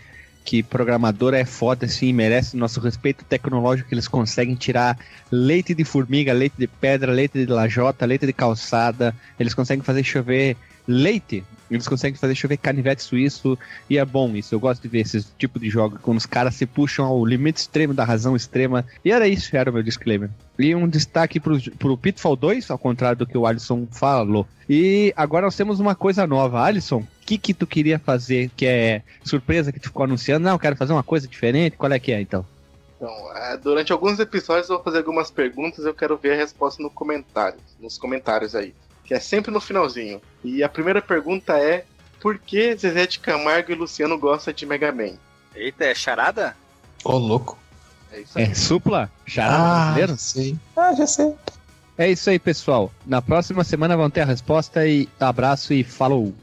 que programador é foda assim, merece nosso respeito tecnológico, eles conseguem tirar leite de formiga, leite de pedra, leite de lajota, leite de calçada, eles conseguem fazer chover leite, eles conseguem fazer chover canivete suíço, e é bom isso, eu gosto de ver esse tipo de jogo, quando os caras se puxam ao limite extremo da razão extrema, e era isso, era o meu disclaimer. E um destaque pro, pro Pitfall 2, ao contrário do que o Alisson falou. E agora nós temos uma coisa nova. Alisson, o que que tu queria fazer, que é surpresa que tu ficou anunciando? Não, eu quero fazer uma coisa diferente, qual é que é então? Então, é, durante alguns episódios eu vou fazer algumas perguntas eu quero ver a resposta no comentário, nos comentários aí. Que é sempre no finalzinho. E a primeira pergunta é: por que Zezé de Camargo e Luciano gostam de Mega Man? Eita, é charada? Ô, louco. É isso aí. É supla? Charada Ah, brasileiro? já sei. Ah, já sei. É isso aí, pessoal. Na próxima semana vão ter a resposta e abraço e falou!